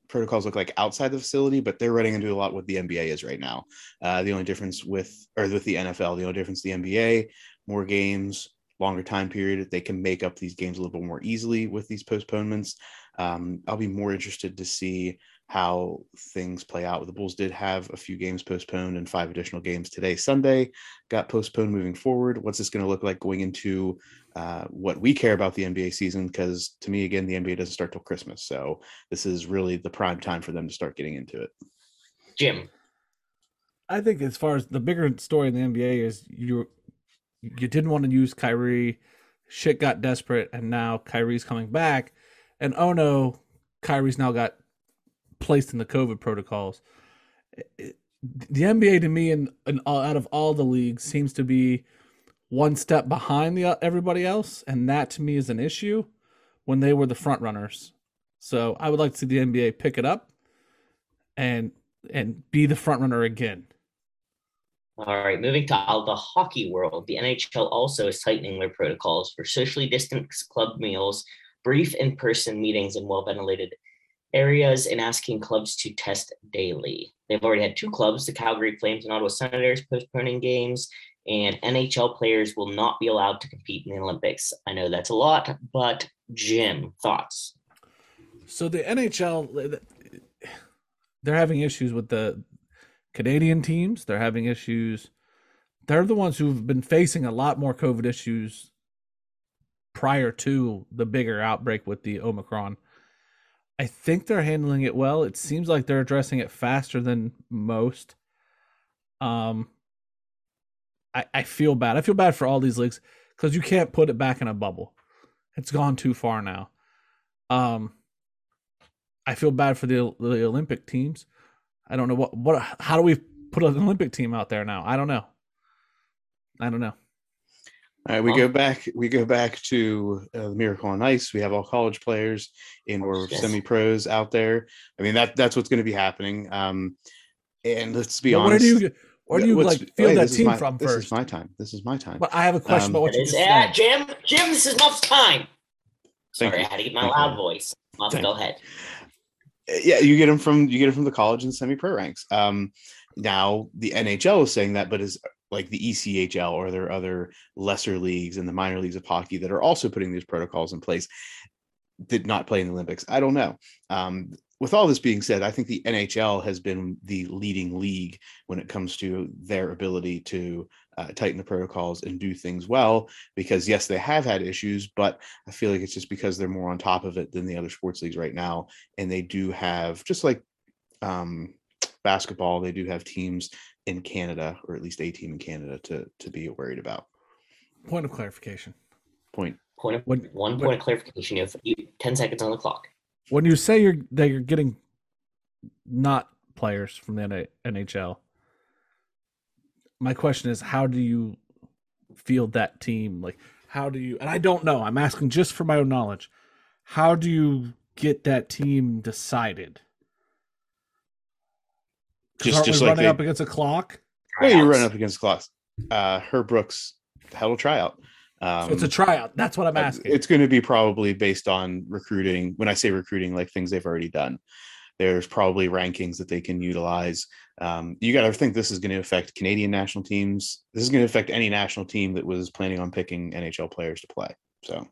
protocols look like outside the facility, but they're running into a lot what the NBA is right now. Uh, the only difference with, or with the NFL, the only difference the NBA, more games, longer time period. They can make up these games a little bit more easily with these postponements. Um, I'll be more interested to see how things play out. The Bulls did have a few games postponed and five additional games today. Sunday got postponed moving forward. What's this going to look like going into uh, what we care about the NBA season? Because to me, again, the NBA doesn't start till Christmas. So this is really the prime time for them to start getting into it. Jim, I think as far as the bigger story in the NBA is you you didn't want to use Kyrie, shit got desperate, and now Kyrie's coming back, and oh no, Kyrie's now got placed in the COVID protocols. It- the NBA to me and, and all, out of all the leagues seems to be one step behind the everybody else, and that to me is an issue when they were the front runners. So I would like to see the NBA pick it up and and be the front runner again. All right, moving to uh, the hockey world, the NHL also is tightening their protocols for socially distanced club meals, brief in person meetings in well ventilated areas, and asking clubs to test daily. They've already had two clubs, the Calgary Flames and Ottawa Senators, postponing games, and NHL players will not be allowed to compete in the Olympics. I know that's a lot, but Jim, thoughts? So the NHL, they're having issues with the Canadian teams. They're having issues. They're the ones who've been facing a lot more COVID issues prior to the bigger outbreak with the Omicron. I think they're handling it well. It seems like they're addressing it faster than most. Um, I I feel bad. I feel bad for all these leagues because you can't put it back in a bubble. It's gone too far now. Um, I feel bad for the the Olympic teams. I don't know what what how do we put an Olympic team out there now? I don't know. I don't know. All right, we go back. We go back to uh, the Miracle on Ice. We have all college players and or Yes. semi pros out there. I mean that that's what's going to be happening. Um, and let's be honest. where do you where do you what's- like feel hey, that team my- from This first? is my time. This is my time. But I have a question Um, about what It you is, just yeah, said. Jim, Jim, this is enough time. Thank Sorry, you. I had to get my Thank you. loud voice. Muff, Thank go ahead. yeah, you get them from you get them from the college and semi pro ranks. Um, now the NHL is saying that, but is like the ECHL or there are other lesser leagues and the minor leagues of hockey that are also putting these protocols in place did not play in the Olympics. I don't know. Um, with all this being said, I think the NHL has been the leading league when it comes to their ability to uh, tighten the protocols and do things well. Because yes, they have had issues, but I feel like it's just because they're more on top of it than the other sports leagues right now, and they do have just like um, basketball, they do have teams in Canada, or at least a team in Canada, to to be worried about. Point of clarification. Point. Point of, When- one when- point of clarification. You have 10 seconds on the clock. When you say you're that you're getting not players from the NHL. My question is, how do you field that team? Like, how do you? And I don't know. I'm asking just for my own knowledge. How do you get that team decided? Just- just like running they- up against a clock. Well, you're running up against class. Uh, Herb Brooks held a tryout. Um, So it's a tryout. That's what I'm uh, asking. It's going to be probably based on recruiting. When I say recruiting, like things they've already done. There's probably rankings that they can utilize. Um, you got to think this is going to affect Canadian national teams. This is going to affect any national team that was planning on picking NHL players to play. So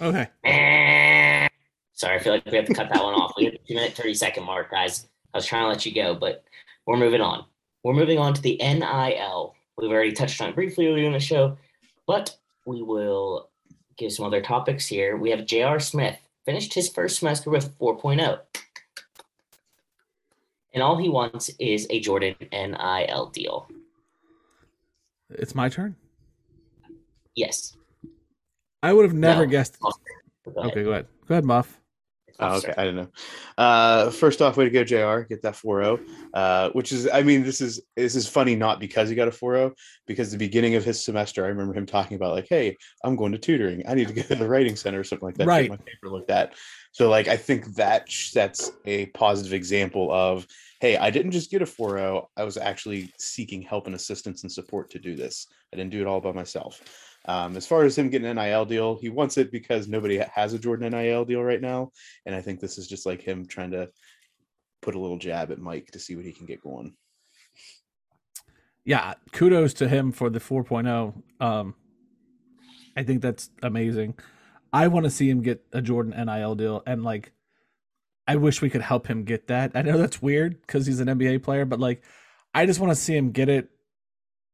okay. Sorry, I feel like we have to cut that one off. We have the two minute, 30 second mark, guys. I was trying to let you go, but we're moving on. We're moving on to the NIL. We've already touched on it briefly earlier in the show, but we will give some other topics here. We have J.R. Smith, finished his first semester with 4.0. And all he wants is a Jordan NIL deal. It's my turn. Yes. I would have never No. guessed. Go. Okay, go ahead. Go ahead, Muff. Oh, okay. I don't know. Uh, first off, way to go, Jr. Get that 4-0. Uh, which is, I mean, this is this is funny not because he got a 4-0, because the beginning of his semester, I remember him talking about like, "Hey, I'm going to tutoring. I need to go to the writing center or something like that. to get Right. My paper looked at." So, like, I think that sets a positive example of, "Hey, I didn't just get a 4-0. I was actually seeking help and assistance and support to do this. I didn't do it all by myself." Um, as far as him getting an NIL deal, he wants it because nobody has a Jordan NIL deal right now. And I think this is just like him trying to put a little jab at Mike to see what he can get going. Yeah, kudos to him for the 4.0. Um, I think that's amazing. I want to see him get a Jordan NIL deal, and like, I wish we could help him get that. I know that's weird because he's an NBA player, but like, I just want to see him get it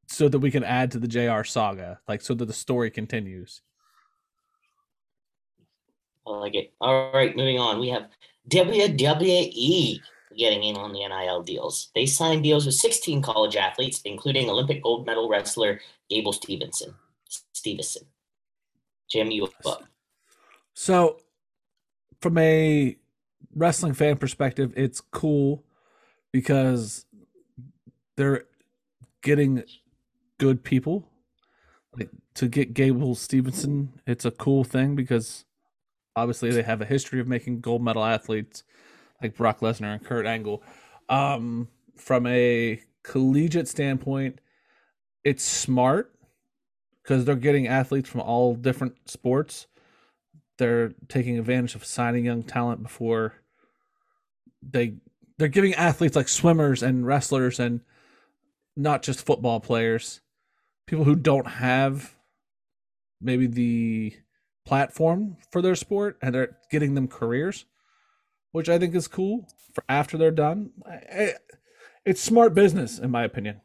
so that we can add to the JR saga, like, so that the story continues. I like it. All right, moving on. We have WWE getting in on the NIL deals. They signed deals with 16 college athletes, including Olympic gold medal wrestler Gable Stevenson. Stevenson. Jim, you up? So, from a wrestling fan perspective, it's cool because they're getting good people. Like to get Gable Stevenson, it's a cool thing because obviously they have a history of making gold medal athletes like Brock Lesnar and Kurt Angle. Um, from a collegiate standpoint, it's smart because they're getting athletes from all different sports. They're taking advantage of signing young talent before they they're giving athletes like swimmers and wrestlers and not just football players, people who don't have maybe the platform for their sport and they're getting them careers, which I think is cool for after they're done. It's smart business in my opinion.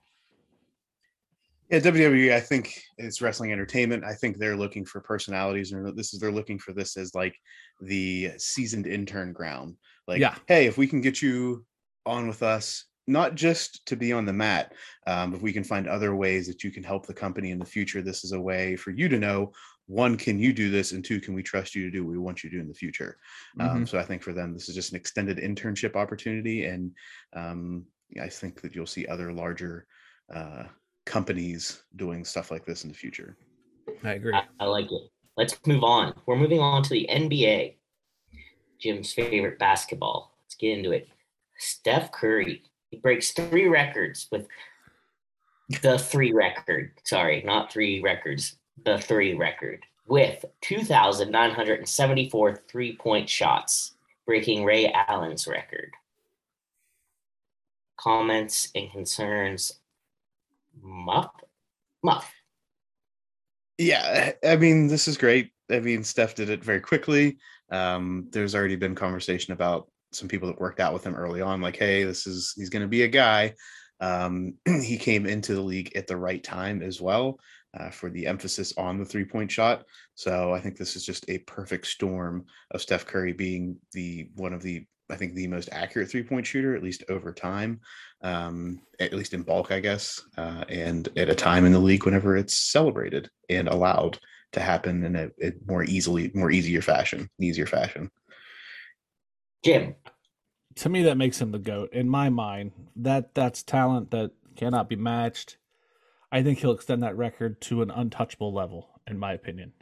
Yeah, WWE, I think it's wrestling entertainment. I think they're looking for personalities, and this is they're looking for this as like the seasoned intern ground. Like, Yeah. hey, if we can get you on with us, not just to be on the mat, um, if we can find other ways that you can help the company in the future, this is a way for you to know one, can you do this, and two, can we trust you to do what we want you to do in the future? Um, so I think for them, this is just an extended internship opportunity, and um, I think that you'll see other larger. Uh, companies doing stuff like this in the future. I agree. I, I like it. Let's move on. We're moving on to the NBA. Jim's favorite basketball. Let's get into it. Steph Curry. He breaks three records with the three record. Sorry, not three records. The three record with 2,974 three point shots, breaking Ray Allen's record. Comments and concerns. Muff. Muff. Yeah, I mean, this is great. I mean, Steph did it very quickly. Um, there's already been conversation about some people that worked out with him early on, like, hey, this is he's going to be a guy. Um, he came into the league at the right time as well uh, for the emphasis on the three point shot. So I think this is just a perfect storm of Steph Curry being the one of the I think the most accurate three point shooter, at least over time, um, at least in bulk, I guess, uh, and at a time in the league whenever it's celebrated and allowed to happen in a, a more easily, more easier fashion, easier fashion. Jim. to me that makes him the goat in my mind. That that's talent that cannot be matched. I think he'll extend that record to an untouchable level, in my opinion.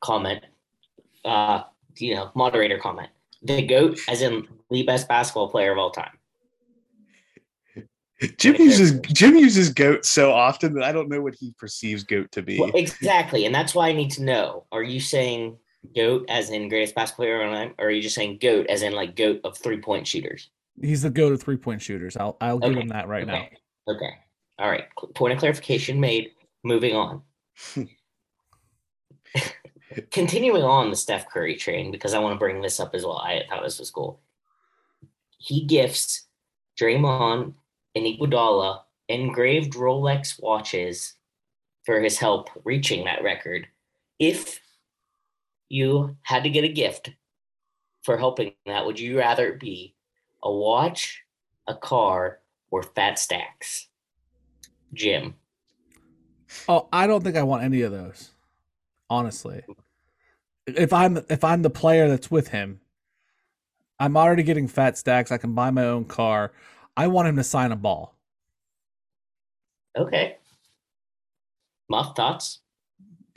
Comment. Uh, you know, moderator comment. The goat, as in the best basketball player of all time. Jim uses Jim uses goat so often that I don't know what he perceives goat to be. Well, exactly, and that's why I need to know. Are you saying goat as in greatest basketball player all time, or are you just saying goat as in like goat of three point shooters? He's the goat of three point shooters. I'll I'll give him that right now. okay. Okay. All right. Point of clarification made. Moving on. Continuing on the Steph Curry train, because I want to bring this up as well. I thought this was cool. He gifts Draymond and Iguodala engraved Rolex watches for his help reaching that record. If you had to get a gift for helping that, would you rather it be a watch, a car, or fat stacks? Jim. Oh, I don't think I want any of those. Honestly. If I'm if I'm the player that's with him, I'm already getting fat stacks. I can buy my own car. I want him to sign a ball. Okay. Muff thoughts?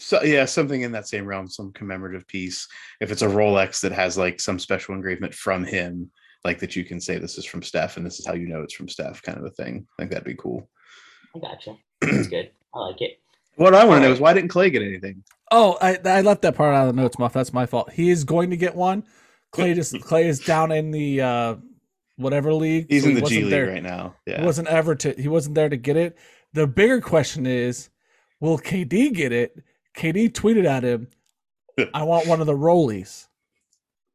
So yeah, something in that same realm, some commemorative piece. If it's a Rolex that has like some special engravement from him, like that you can say this is from Steph and this is how you know it's from Steph, kind of a thing. I think that'd be cool. I gotcha. That's good. I like it. What I want to know is why didn't Clay get anything? Oh, I I left that part out of the notes, Muff. That's my fault. He is going to get one. Clay just Clay is down in the uh whatever league. He's so in he the G League there. right now. He wasn't ever to he wasn't there to get it. The bigger question is, will KD get it? KD tweeted at him, I want one of the rollies.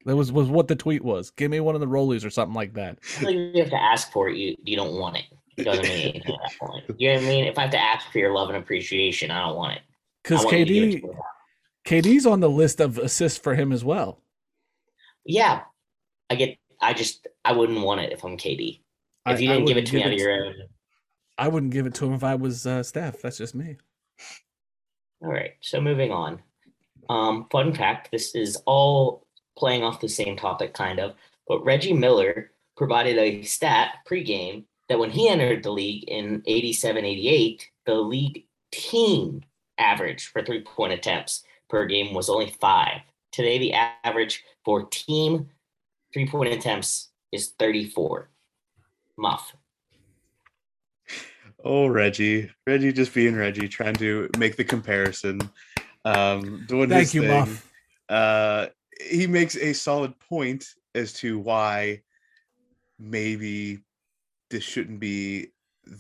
That was was what the tweet was. Give me one of the rollies or something like that. I like you have to ask for it. You you don't want it. You know what I mean? At that point. You know what I mean? If I have to ask for your love and appreciation, I don't want it. Because want you to give it KD to. KD's on the list of assists for him as well. Yeah. I get I just I wouldn't want it if I'm KD. If you I didn't give it wouldn't to me out of your own. I wouldn't give it to him if I was uh, Steph. That's just me. All right, so moving on. Um, fun fact: this is all playing off the same topic, kind of. But Reggie Miller provided a stat pregame that when he entered the league in 87-88, the league team average for three-point attempts per game was only five. Today, the average for team three-point attempts is 34. Muff. Oh, Reggie. Reggie just being Reggie, trying to make the comparison. Um, doing Thank his you, thing. Muff. Uh, he makes a solid point as to why maybe this shouldn't be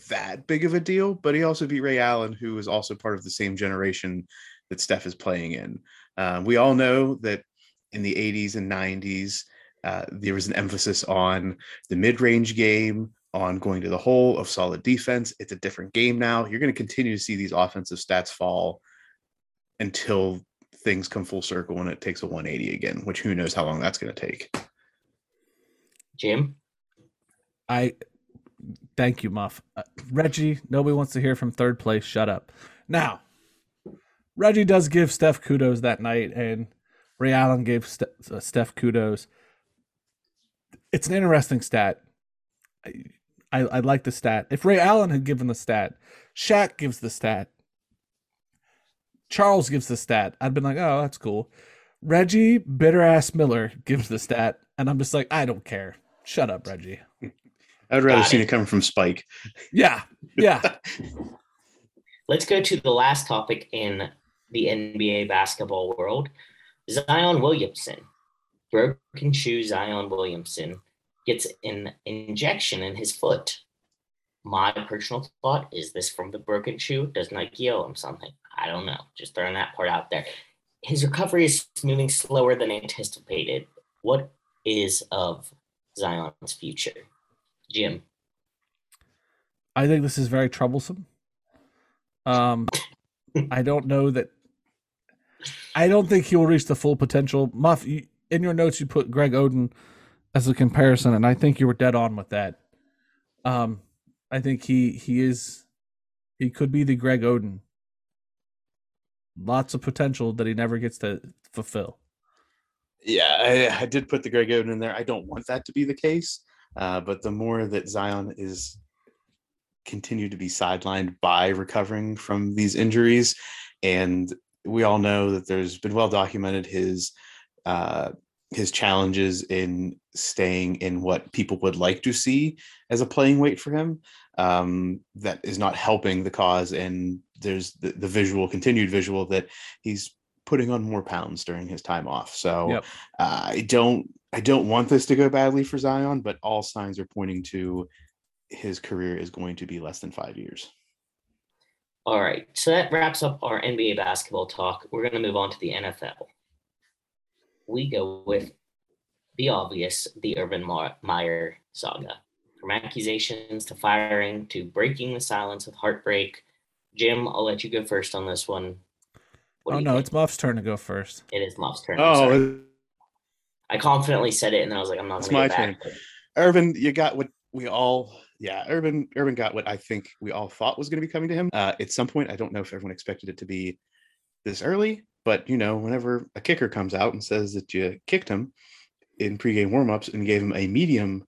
that big of a deal, but he also beat Ray Allen, who is also part of the same generation that Steph is playing in. Um, we all know that in the 80s and 90s, uh, there was an emphasis on the mid range game, on going to the hole of solid defense. It's a different game now. You're going to continue to see these offensive stats fall until things come full circle and it takes a 180 again, which who knows how long that's going to take. Jim. I thank you, Muff. Uh, Reggie, nobody wants to hear from third place. Shut up. Now, Reggie does give Steph kudos that night, and Ray Allen gave Ste- uh, Steph kudos. It's an interesting stat. I, I, I like the stat. If Ray Allen had given the stat, Shaq gives the stat, Charles gives the stat, I'd been like, oh, that's cool. Reggie, bitter ass Miller, gives the stat, and I'm just like, I don't care. Shut up, Reggie. I would rather Got seen it. it coming from Spike. Yeah, yeah. Let's go to the last topic in the NBA basketball world. Zion Williamson, broken shoe Zion Williamson gets an injection in his foot. My personal thought is this from the broken shoe? Does Nike owe him something? I don't know. Just throwing that part out there. His recovery is moving slower than anticipated. What is of Zion's future? Jim. I think this is very troublesome. Um, I don't know that. I don't think he will reach the full potential. Muff, you, in your notes, you put Greg Oden as a comparison, and I think you were dead on with that. Um, I think he he is he could be the Greg Oden. Lots of potential that he never gets to fulfill. Yeah, I, I did put the Greg Oden in there. I don't want that to be the case, uh, but the more that Zion is continued to be sidelined by recovering from these injuries, and we all know that there's been well documented his uh, his challenges in staying in what people would like to see as a playing weight for him. Um, that is not helping the cause, and there's the, the visual, continued visual that he's putting on more pounds during his time off. So Yep. uh, I don't I don't want this to go badly for Zion, but all signs are pointing to his career is going to be less than five years. All right. So that wraps up our NBA basketball talk. We're going to move on to the NFL. We go with the obvious, the Urban Ma- Meyer saga. From accusations to firing to breaking the silence with heartbreak. Jim, I'll let you go first on this one. What do oh you no, think? it's Muff's turn to go first. it is Muff's turn. I'm. Oh, I confidently said it, and then I was like, I'm not It's going to my go back. Urban, you got what we all, yeah, Urban, Urban got what I think we all thought was going to be coming to him. Uh, at some point, I don't know if everyone expected it to be this early, but you know, whenever a kicker comes out and says that you kicked him in pregame warmups and gave him a medium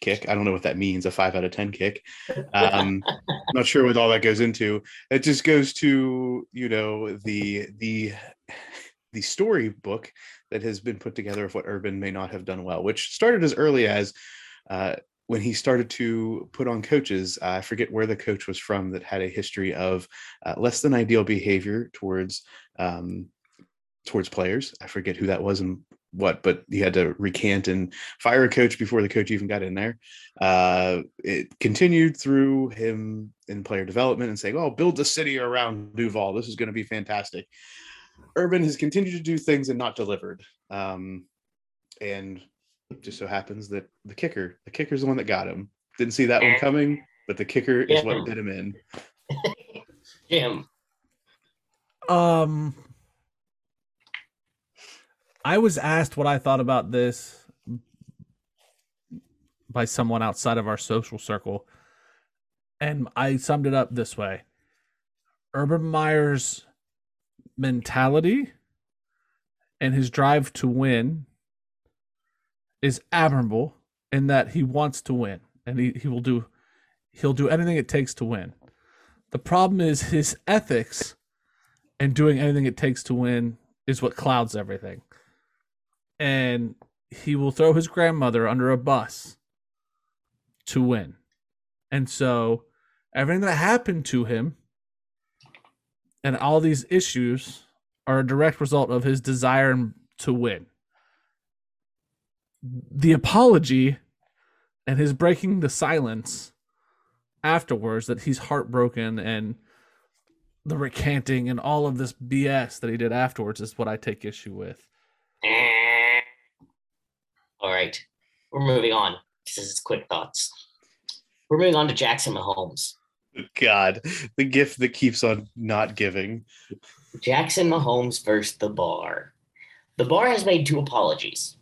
kick, I don't know what that means, a five out of ten kick. Um, not sure what all that goes into. It just goes to you know the the the storybook that has been put together of what Urban may not have done well, which started as early as uh, when he started to put on coaches. I forget where the coach was from that had a history of uh, less than ideal behavior towards um, towards players. I forget who that was and what, but he had to recant and fire a coach before the coach even got in there. Uh, it continued through him in player development and saying, "Oh, build the city around Duval. This is going to be fantastic." Urban has continued to do things and not delivered. Um, and it just so happens that the kicker, the kicker's the one that got him. Didn't see that one coming, but the kicker is what did him in. Jim, Um, I was asked what I thought about this by someone outside of our social circle, and I summed it up this way: Urban Meyer's mentality and his drive to win is admirable in that he wants to win and he, he will do he'll do anything it takes to win. The problem is his ethics and doing anything it takes to win is what clouds everything. And he will throw his grandmother under a bus to win. And so everything that happened to him and all these issues are a direct result of his desire to win. The apology and his breaking the silence afterwards that he's heartbroken and the recanting and all of this BS that he did afterwards is what I take issue with. All right, we're moving on. This is quick thoughts. We're moving on to Jackson Mahomes. God, the gift that keeps on not giving. Jackson Mahomes versus the bar. The bar has made two apologies.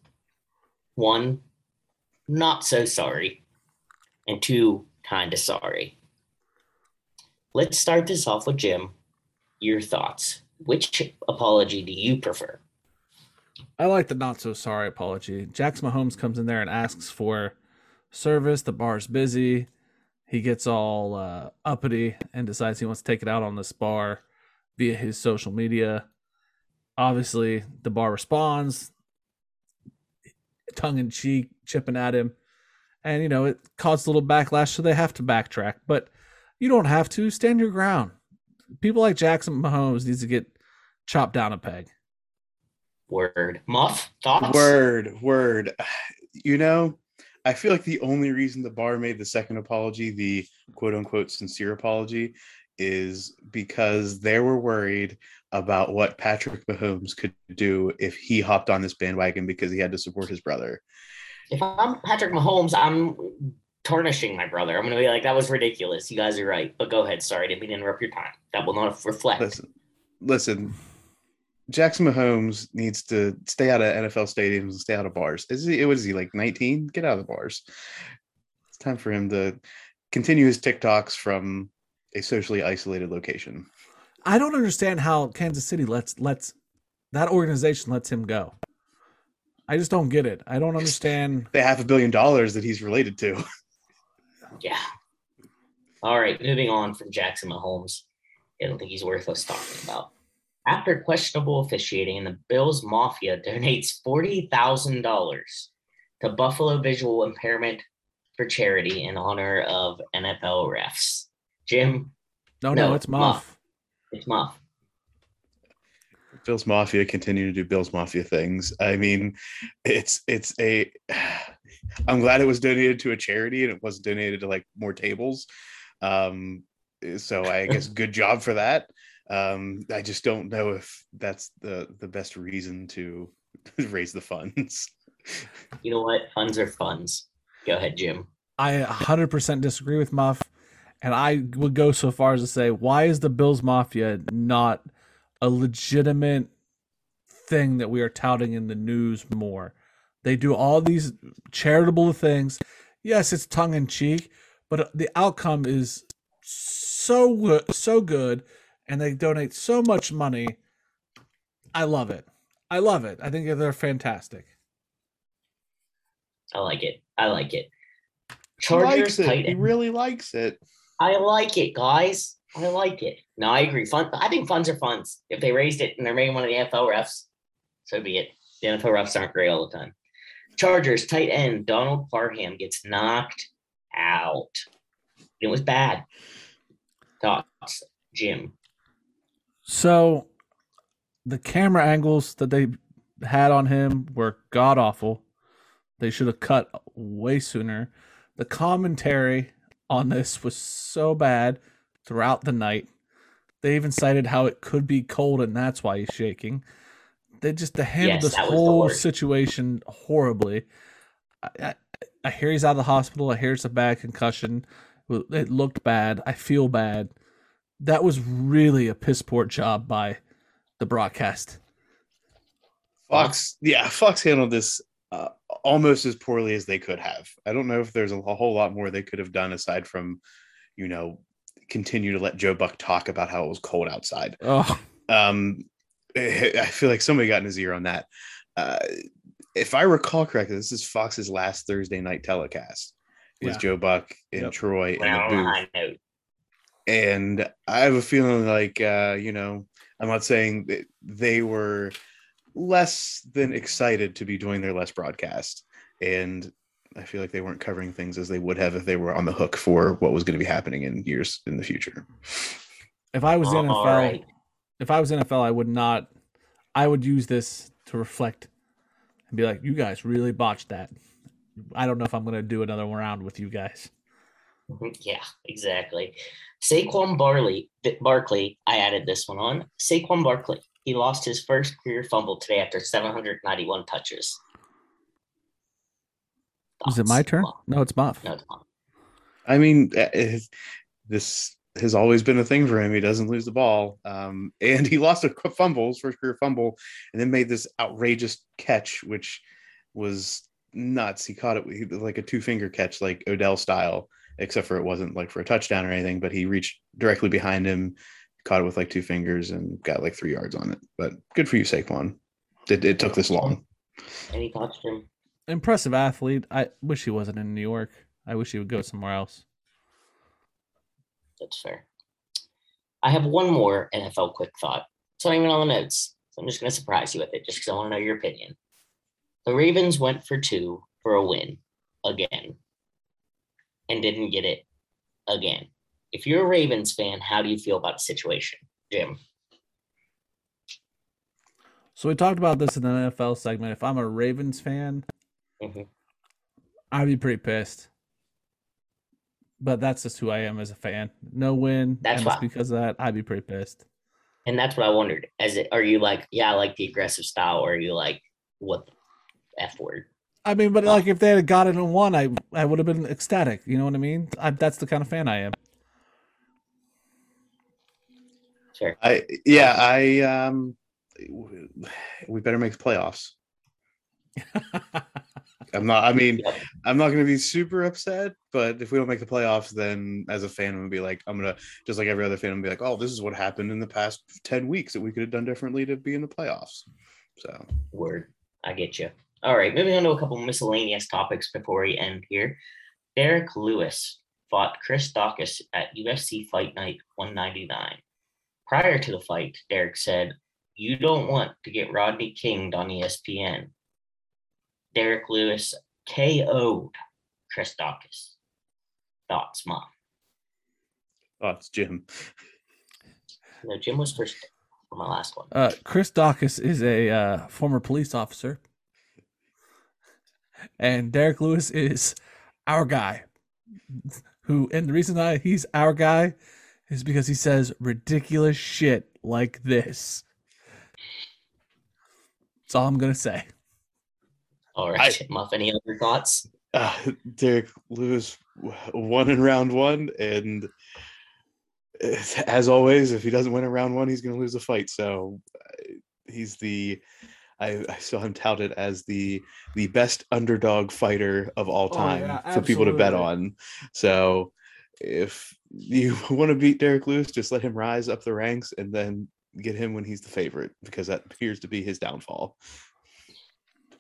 One, not so sorry, and two, kind of sorry. Let's start this off with Jim. Your thoughts. Which apology do you prefer? I like the not so sorry apology. Jax Mahomes comes in there and asks for service. The bar's busy. He gets all uh, uppity and decides he wants to take it out on this bar via his social media. Obviously, the bar responds, tongue in cheek, chipping at him. And, you know, it caused a little backlash, so they have to backtrack. But you don't have to. Stand your ground. People like Jackson Mahomes needs to get chopped down a peg. Word. Muff, thoughts? Word, word. You know, I feel like the only reason the bar made the second apology, the quote unquote sincere apology, is because they were worried about what Patrick Mahomes could do if he hopped on this bandwagon because he had to support his brother. If I'm Patrick Mahomes, I'm tarnishing my brother. I'm going to be like, that was ridiculous. You guys are right. But go ahead. Sorry, didn't mean to interrupt your time. That will not reflect. Listen, listen. Jackson Mahomes needs to stay out of NFL stadiums and stay out of bars. Is he? What is he like? 19? Get out of the bars. It's time for him to continue his TikToks from a socially isolated location. I don't understand how Kansas City lets lets that organization lets him go. I just don't get it. I don't understand. The half a billion dollars that he's related to. Yeah. All right, moving on from Jackson Mahomes. I don't think he's worth us talking about. After questionable officiating, the Bills Mafia donates $40,000 to Buffalo Visual Impairment for charity in honor of NFL refs. Jim, No, no, No, it's Muff. Muff. It's Muff. Bills Mafia continue to do Bills Mafia things. I mean, it's it's a. I'm glad it was donated to a charity and it wasn't donated to like more tables. Um, so I guess good job for that. Um, I just don't know if that's the the best reason to raise the funds. You know what? Funds are funds. Go ahead, Jim. I 100% disagree with Muff, and I would go so far as to say, why is the Bills Mafia not a legitimate thing that we are touting in the news more? They do all these charitable things. Yes, it's tongue in cheek, but the outcome is so good, so good, and they donate so much money. I love it. I love it. I think they're fantastic. I like it. I like it. He likes it. tight He really likes it. I like it, guys. I like it. No, I agree. Fun. I think funds are funds. If they raised it and they're making one of the NFL refs, so be it. The NFL refs aren't great all the time. Chargers tight end Donald Parham gets knocked out. It was bad. Thoughts, Jim? So the camera angles that they had on him were god awful. They should have cut way sooner. The commentary on this was so bad throughout the night. They even cited how it could be cold and that's why he's shaking. They just they handled Yes, this that the whole situation horribly. I, I, I hear he's out of the hospital. I hear it's a bad concussion. It looked bad. I feel bad. That was really a piss poor job by the broadcast. Fox, yeah, Fox handled this almost as poorly as they could have. I don't know if there's a, a whole lot more they could have done aside from, you know, continue to let Joe Buck talk about how it was cold outside. Oh, Um, I feel like somebody got in his ear on that. Uh, if I recall correctly, this is Fox's last Thursday night telecast with Yeah. Joe Buck and Yep. Troy in Went out the booth high note. and I have a feeling like uh, you know, I'm not saying that they were less than excited to be doing their less broadcast, and I feel like they weren't covering things as they would have if they were on the hook for what was going to be happening in years in the future. if I was the All NFL, right. if I was NFL, I would not. I would use this to reflect and be like, "You guys really botched that." I don't know if I'm going to do another round with you guys. Mhm, Yeah, exactly. Saquon Barley, Barkley, I added this one on. Saquon Barkley, he lost his first career fumble today after 791 touches. Is it my turn? Well, No, it's Muff. no, it's not. I mean, uh, this has always been a thing for him. He doesn't lose the ball, um, and he lost a fumble, his first career fumble, and then made this outrageous catch, which was nuts. He caught it like a two finger catch, like Odell style, except for it wasn't like for a touchdown or anything. But he reached directly behind him, caught it with like two fingers, and got like three yards on it. But good for you, Saquon. It, it took this long. Any thoughts, Jim? Impressive athlete. I wish he wasn't in New York. I wish he would go somewhere else. That's fair. I have one more NFL quick thought. It's not even on the notes. So I'm just going to surprise you with it just because I want to know your opinion. The Ravens went for two for a win again and didn't get it again. If you're a Ravens fan, how do you feel about the situation, Jim? So we talked about this in the NFL segment. If I'm a Ravens fan, Mhm. I'd be pretty pissed. But that's just who I am as a fan. No win. That's fine. because of that, I'd be pretty pissed. And that's what I wondered. As it, are you like, yeah, I like the aggressive style, or are you like, what the f word? I mean, but like if they had got it and won, I I would have been ecstatic. You know what I mean? I, that's the kind of fan I am. Sure. I yeah, I um, we better make the playoffs. I'm not. I mean, I'm not going to be super upset, but if we don't make the playoffs, then as a fan, I'm going to be like, I'm going to just like every other fan, I'm gonna be like, oh, this is what happened in the past ten weeks that we could have done differently to be in the playoffs. So Word. I get you. All right, moving on to a couple miscellaneous topics before we end here. Derrick Lewis fought Chris Daukaus at UFC Fight Night 199. Prior to the fight, Derek said, You don't want to get Rodney Kinged on ESPN. Derrick Lewis KO'd Chris Daukaus. Thoughts, Mom? Oh, Jim. No, Jim was first for my last one. Uh, Chris Daukaus is a uh, former police officer, and Derrick Lewis is our guy. Who and the reason why he's our guy is because he says ridiculous shit like this. That's all I'm gonna say. All right, Muff, any other thoughts? Uh, Derrick Lewis w- won in round one, and as always, if he doesn't win in round one, he's going to lose the fight. So uh, he's the I, I saw him touted as the the best underdog fighter of all Oh, time yeah, for people to bet on. So if you want to beat Derrick Lewis, just let him rise up the ranks and then get him when he's the favorite because that appears to be his downfall.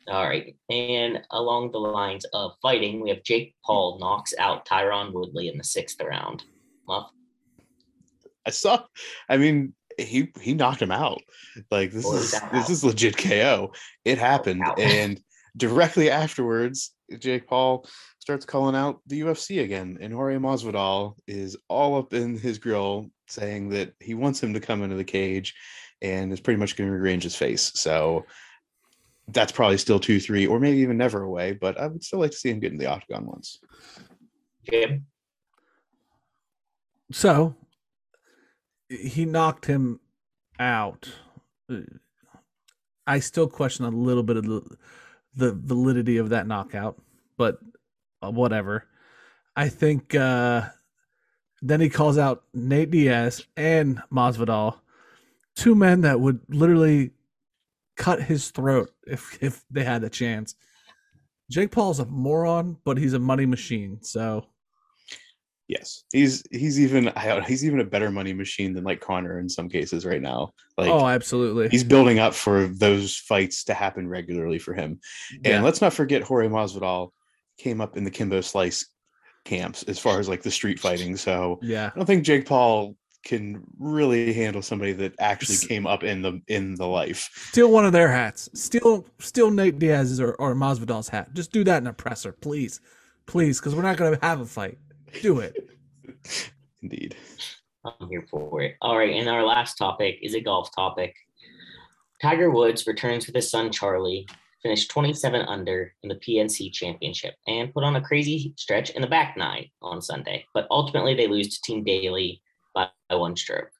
All right. And along the lines of fighting, we have Jake Paul knocks out Tyron Woodley in the sixth round. Muff, I saw. I mean, he he knocked him out. Like this is this is legit KO. It happened, and directly afterwards, Jake Paul starts calling out the UFC again, and Jorge Masvidal is all up in his grill saying that he wants him to come into the cage, and is pretty much going to rearrange his face. So. That's probably still two, three, or maybe even never away. But I would still like to see him get in the octagon once. Jim, So he knocked him out. I still question a little bit of the, the validity of that knockout, but whatever. I think uh, then he calls out Nate Diaz and Masvidal, two men that would literally cut his throat if if they had the chance. Jake Paul's a moron, but he's a money machine. So Yes, he's he's even he's even a better money machine than like Conor in some cases right now. Like oh, absolutely. he's building up for those fights to happen regularly for him. Yeah. And let's not forget Jorge Masvidal came up in the Kimbo Slice camps as far as like the street fighting. So yeah. I don't think Jake Paul can really handle somebody that actually came up in the in the life. Steal one of their hats. Steal steal Nate Diaz's or, or Masvidal's hat. Just do that in a presser, please. Please, because we're not gonna have a fight. Do it. Indeed. I'm here for it. All right. And our last topic is a golf topic. Tiger Woods returns with his son Charlie, finished 27 under in the PNC Championship, and put on a crazy stretch in the back nine on Sunday. But ultimately, they lose to Team Daly by one stroke.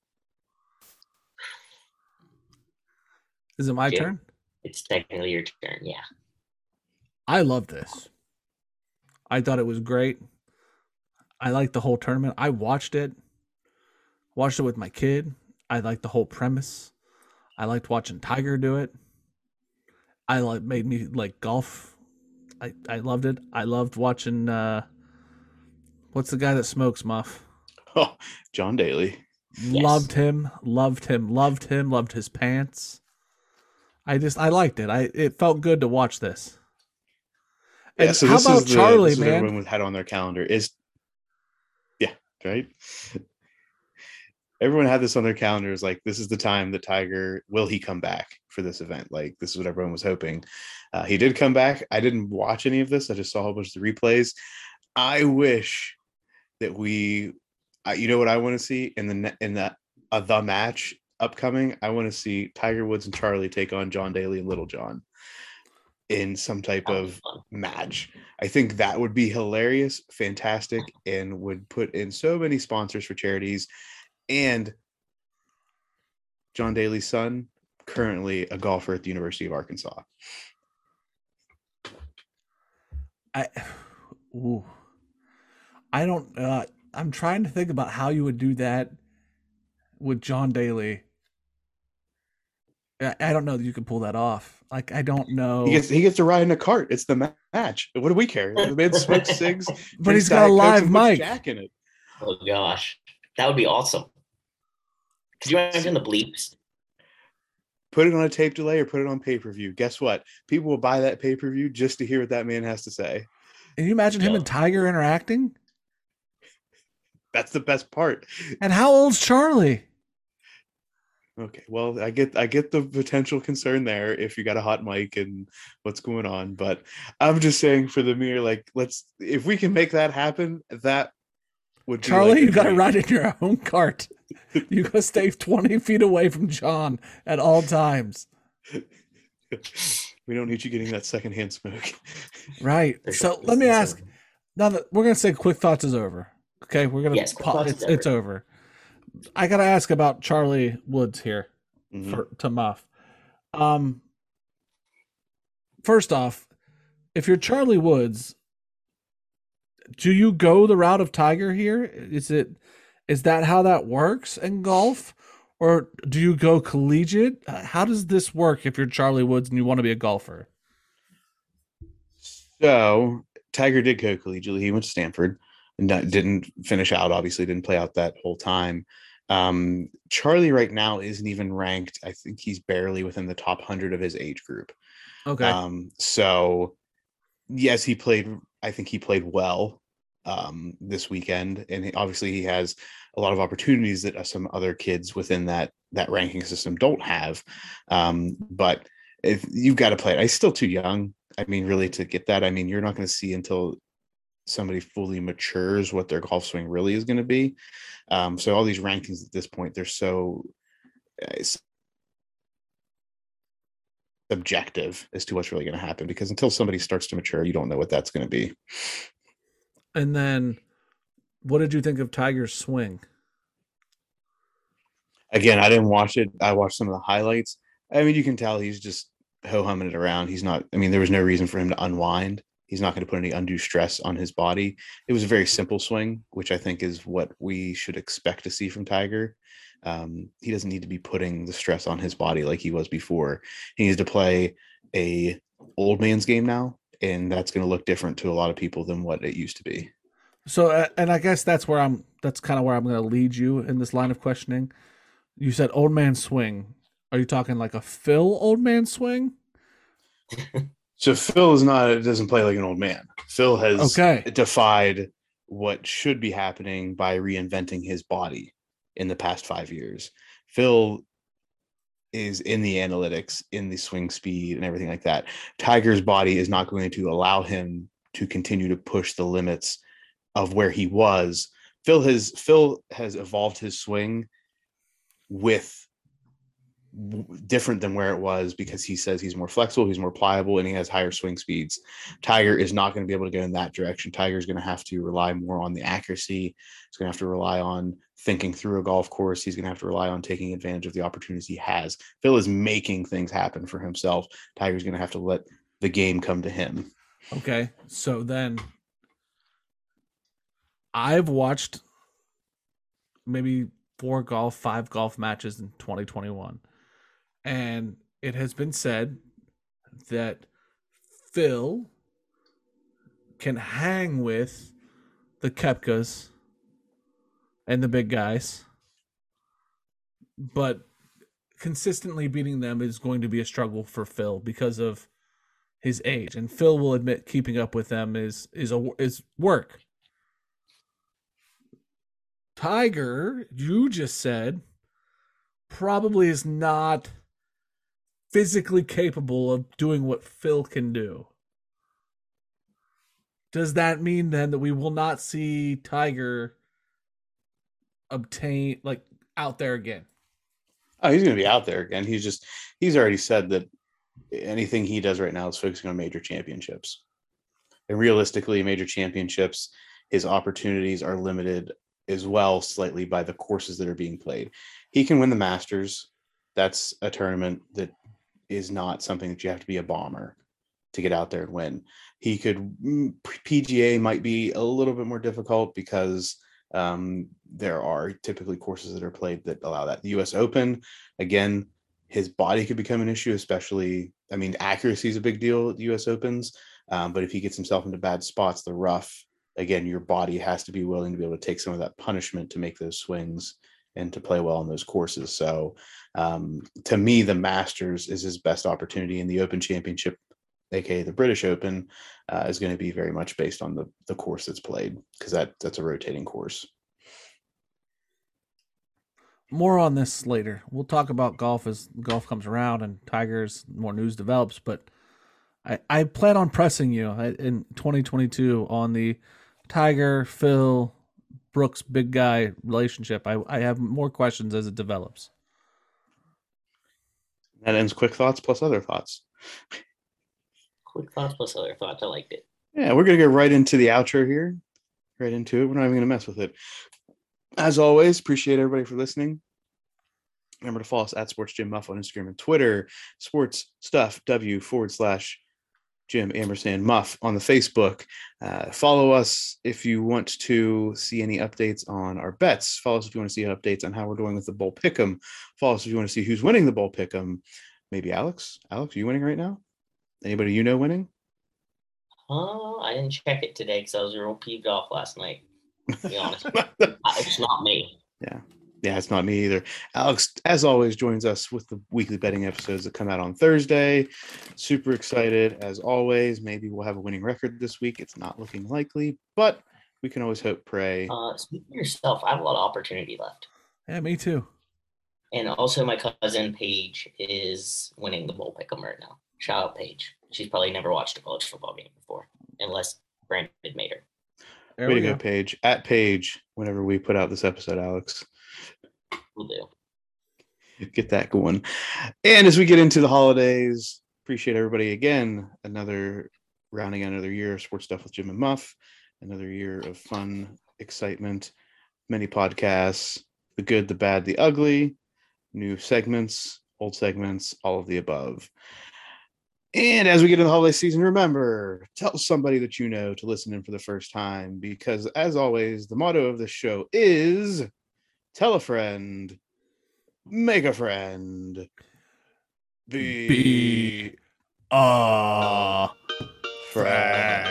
Is it my Jim? turn? It's technically your turn. Yeah. I love this. I thought it was great. I liked the whole tournament. I watched it. Watched it with my kid. I liked the whole premise. I liked watching Tiger do it. I like made me like golf. I I loved it. I loved watching uh what's the guy that smokes muff? Oh, John Daly. Yes. Loved him, loved him, loved him, loved his pants. I just I liked it. I it felt good to watch this. And Yeah, so how this about is the, Charlie, this is man? Everyone had on their calendar is, yeah, right. Everyone had this on their calendars. Like this is the time that Tiger will he come back for this event? Like this is what everyone was hoping. Uh, he did come back. I didn't watch any of this. I just saw a whole bunch of the replays. I wish that we, uh, you know, what I want to see in the in the uh, the match upcoming. I want to see Tiger Woods and Charlie take on John Daly and Little John in some type That would be of match. I think that would be hilarious, fantastic, and would put in so many sponsors for charities. And John Daly's son, currently a golfer at the University of Arkansas. I, ooh, I don't. Uh, I'm trying to think about how you would do that with John Daly. I, I don't know that you could pull that off. Like I don't know, He gets he gets to ride in a cart. It's the ma- match. What do we care? The man smokes cigs, but he's got a live mic. Jack in it. Oh gosh, that would be awesome. Could you imagine the bleeps? put it on a tape delay or put it on pay per view. Guess what? People will buy that pay per view just to hear what that man has to say. Can you imagine him Yeah. and Tiger interacting? That's the best part. And how old's Charlie? Okay, well, I get I get the potential concern there if you got a hot mic and what's going on, but I'm just saying for the mere like let's if we can make that happen, that would Charlie, like you got to ride in your own cart. You got to stay 20 feet away from John at all times. we don't need you getting that secondhand smoke. Right. So let me ask over. now that we're going to say quick thoughts is over. Okay. We're going to, Yes, Quick it's, is it's over. I got to ask about Charlie Woods here. Mhm. for to Muff. Um, first off, if you're Charlie Woods, do you go the route of Tiger here? Is it is that how that works in golf, or do you go collegiate? Uh, How does this work if you're Charlie Woods and you want to be a golfer? So Tiger did go collegiately. He went to Stanford and didn't finish out. Obviously, didn't play out that whole time. Um, Charlie right now isn't even ranked. I think he's barely within the top hundred of his age group. Okay, Um, so yes, he played. I think he played well um, this weekend, and he, obviously he has a lot of opportunities that uh, some other kids within that that ranking system don't have. Um, but if you've got to play it, he's still too young. I mean, really, to get that, I mean, you're not going to see until somebody fully matures what their golf swing really is going to be. Um, so all these rankings at this point, they're so uh, it's subjective as to what's really going to happen because until somebody starts to mature, you don't know what that's going to be. And then what did you think of Tiger's swing? Again, I didn't watch it. I watched some of the highlights. I mean, you can tell he's just ho humming it around. He's not. I mean, there was no reason for him to unwind. He's not going to put any undue stress on his body. It was a very simple swing, which I think is what we should expect to see from Tiger. Um, he doesn't need to be putting the stress on his body like he was before. He needs to play a old man's game now, and that's going to look different to a lot of people than what it used to be. So, and I guess that's where I'm. That's kind of where I'm going to lead you in this line of questioning. You said old man swing. Are you talking like a Phil old man swing? So Phil is not it doesn't play like an old man. Phil has Okay. defied what should be happening by reinventing his body in the past five years. Phil is in the analytics, in the swing speed, and everything like that. Tiger's body is not going to allow him to continue to push the limits of where he was. Phil has Phil has evolved his swing with different than where it was because he says he's more flexible, he's more pliable, and he has higher swing speeds. Tiger is not going to be able to go in that direction. Tiger is going to have to rely more on the accuracy. He's going to have to rely on thinking through a golf course. He's going to have to rely on taking advantage of the opportunities he has. Phil is making things happen for himself. Tiger's going to have to let the game come to him. Okay. So then I've watched maybe four golf, five golf matches in 2021. And it has been said that Phil can hang with the Koepkas and the big guys, but consistently beating them is going to be a struggle for Phil because of his age. And Phil will admit keeping up with them is is a is work. Tiger, you just said, probably is not physically capable of doing what Phil can do. Does that mean then that we will not see Tiger obtain like out there again? Oh, he's going to be out there again. He's just, he's already said that anything he does right now is focusing on major championships. And realistically, major championships, his opportunities are limited as well slightly by the courses that are being played. He can win the Masters. That's a tournament that is not something that you have to be a bomber to get out there and win. He could mm, PGA might be a little bit more difficult because um, there are typically courses that are played that allow that. The U.S. Open, again, his body could become an issue, especially. I mean, accuracy is a big deal at the U.S. Opens, um, but if he gets himself into bad spots, the rough, again, your body has to be willing to be able to take some of that punishment to make those swings and to play well on those courses. So um, to me, the Masters is his best opportunity, and the Open Championship, aka the British Open, uh, is going to be very much based on the the course that's played because that that's a rotating course. More on this later. We'll talk about golf as golf comes around and Tigers more news develops. But I I plan on pressing you uh, in 2022 on the Tiger Phil Brooks big guy relationship. I I have more questions as it develops. That ends quick thoughts plus other thoughts. Quick thoughts plus other thoughts. I liked it. Yeah, we're gonna go right into the outro here. Right into it. We're not even gonna mess with it. As always, appreciate everybody for listening. Remember to follow us at Sports Jim Muff on Instagram and Twitter, Sports Stuff W forward slash Jim Ampersand Muff on the Facebook. Uh, follow us if you want to see any updates on our bets. Follow us if you want to see updates on how we're doing with the Bowl Pick'em. Follow us if you want to see who's winning the Bowl Pick'em. Maybe Alex. Alex, are you winning right now? Anybody you know winning? Uh, I didn't check it today because I was real peeved off last night. To be honest, it's not me. Yeah, it's not me either. Alex, as always, joins us with the weekly betting episodes that come out on Thursday. Super excited, as always. Maybe we'll have a winning record this week. It's not looking likely, but we can always hope, pray. Uh, speak for yourself. I have a lot of opportunity left. Yeah, me too. And also, my cousin Paige is winning the bowl pick'em right now. Shout out Paige. She's probably never watched a college football game before, unless Brandon made her. There Way we to go, go. Paige. At Paige, whenever we put out this episode, Alex. Will do. get that going. And as we get into the holidays, appreciate everybody again. Another rounding out another year of sports stuff with Jim and Muff. Another year of fun, excitement, many podcasts, the good, the bad, the ugly, new segments, old segments, all of the above. And as we get into the holiday season, remember, tell somebody that you know to listen in for the first time because, as always, the motto of this show is tell a friend, make a friend, be, Be uh friend.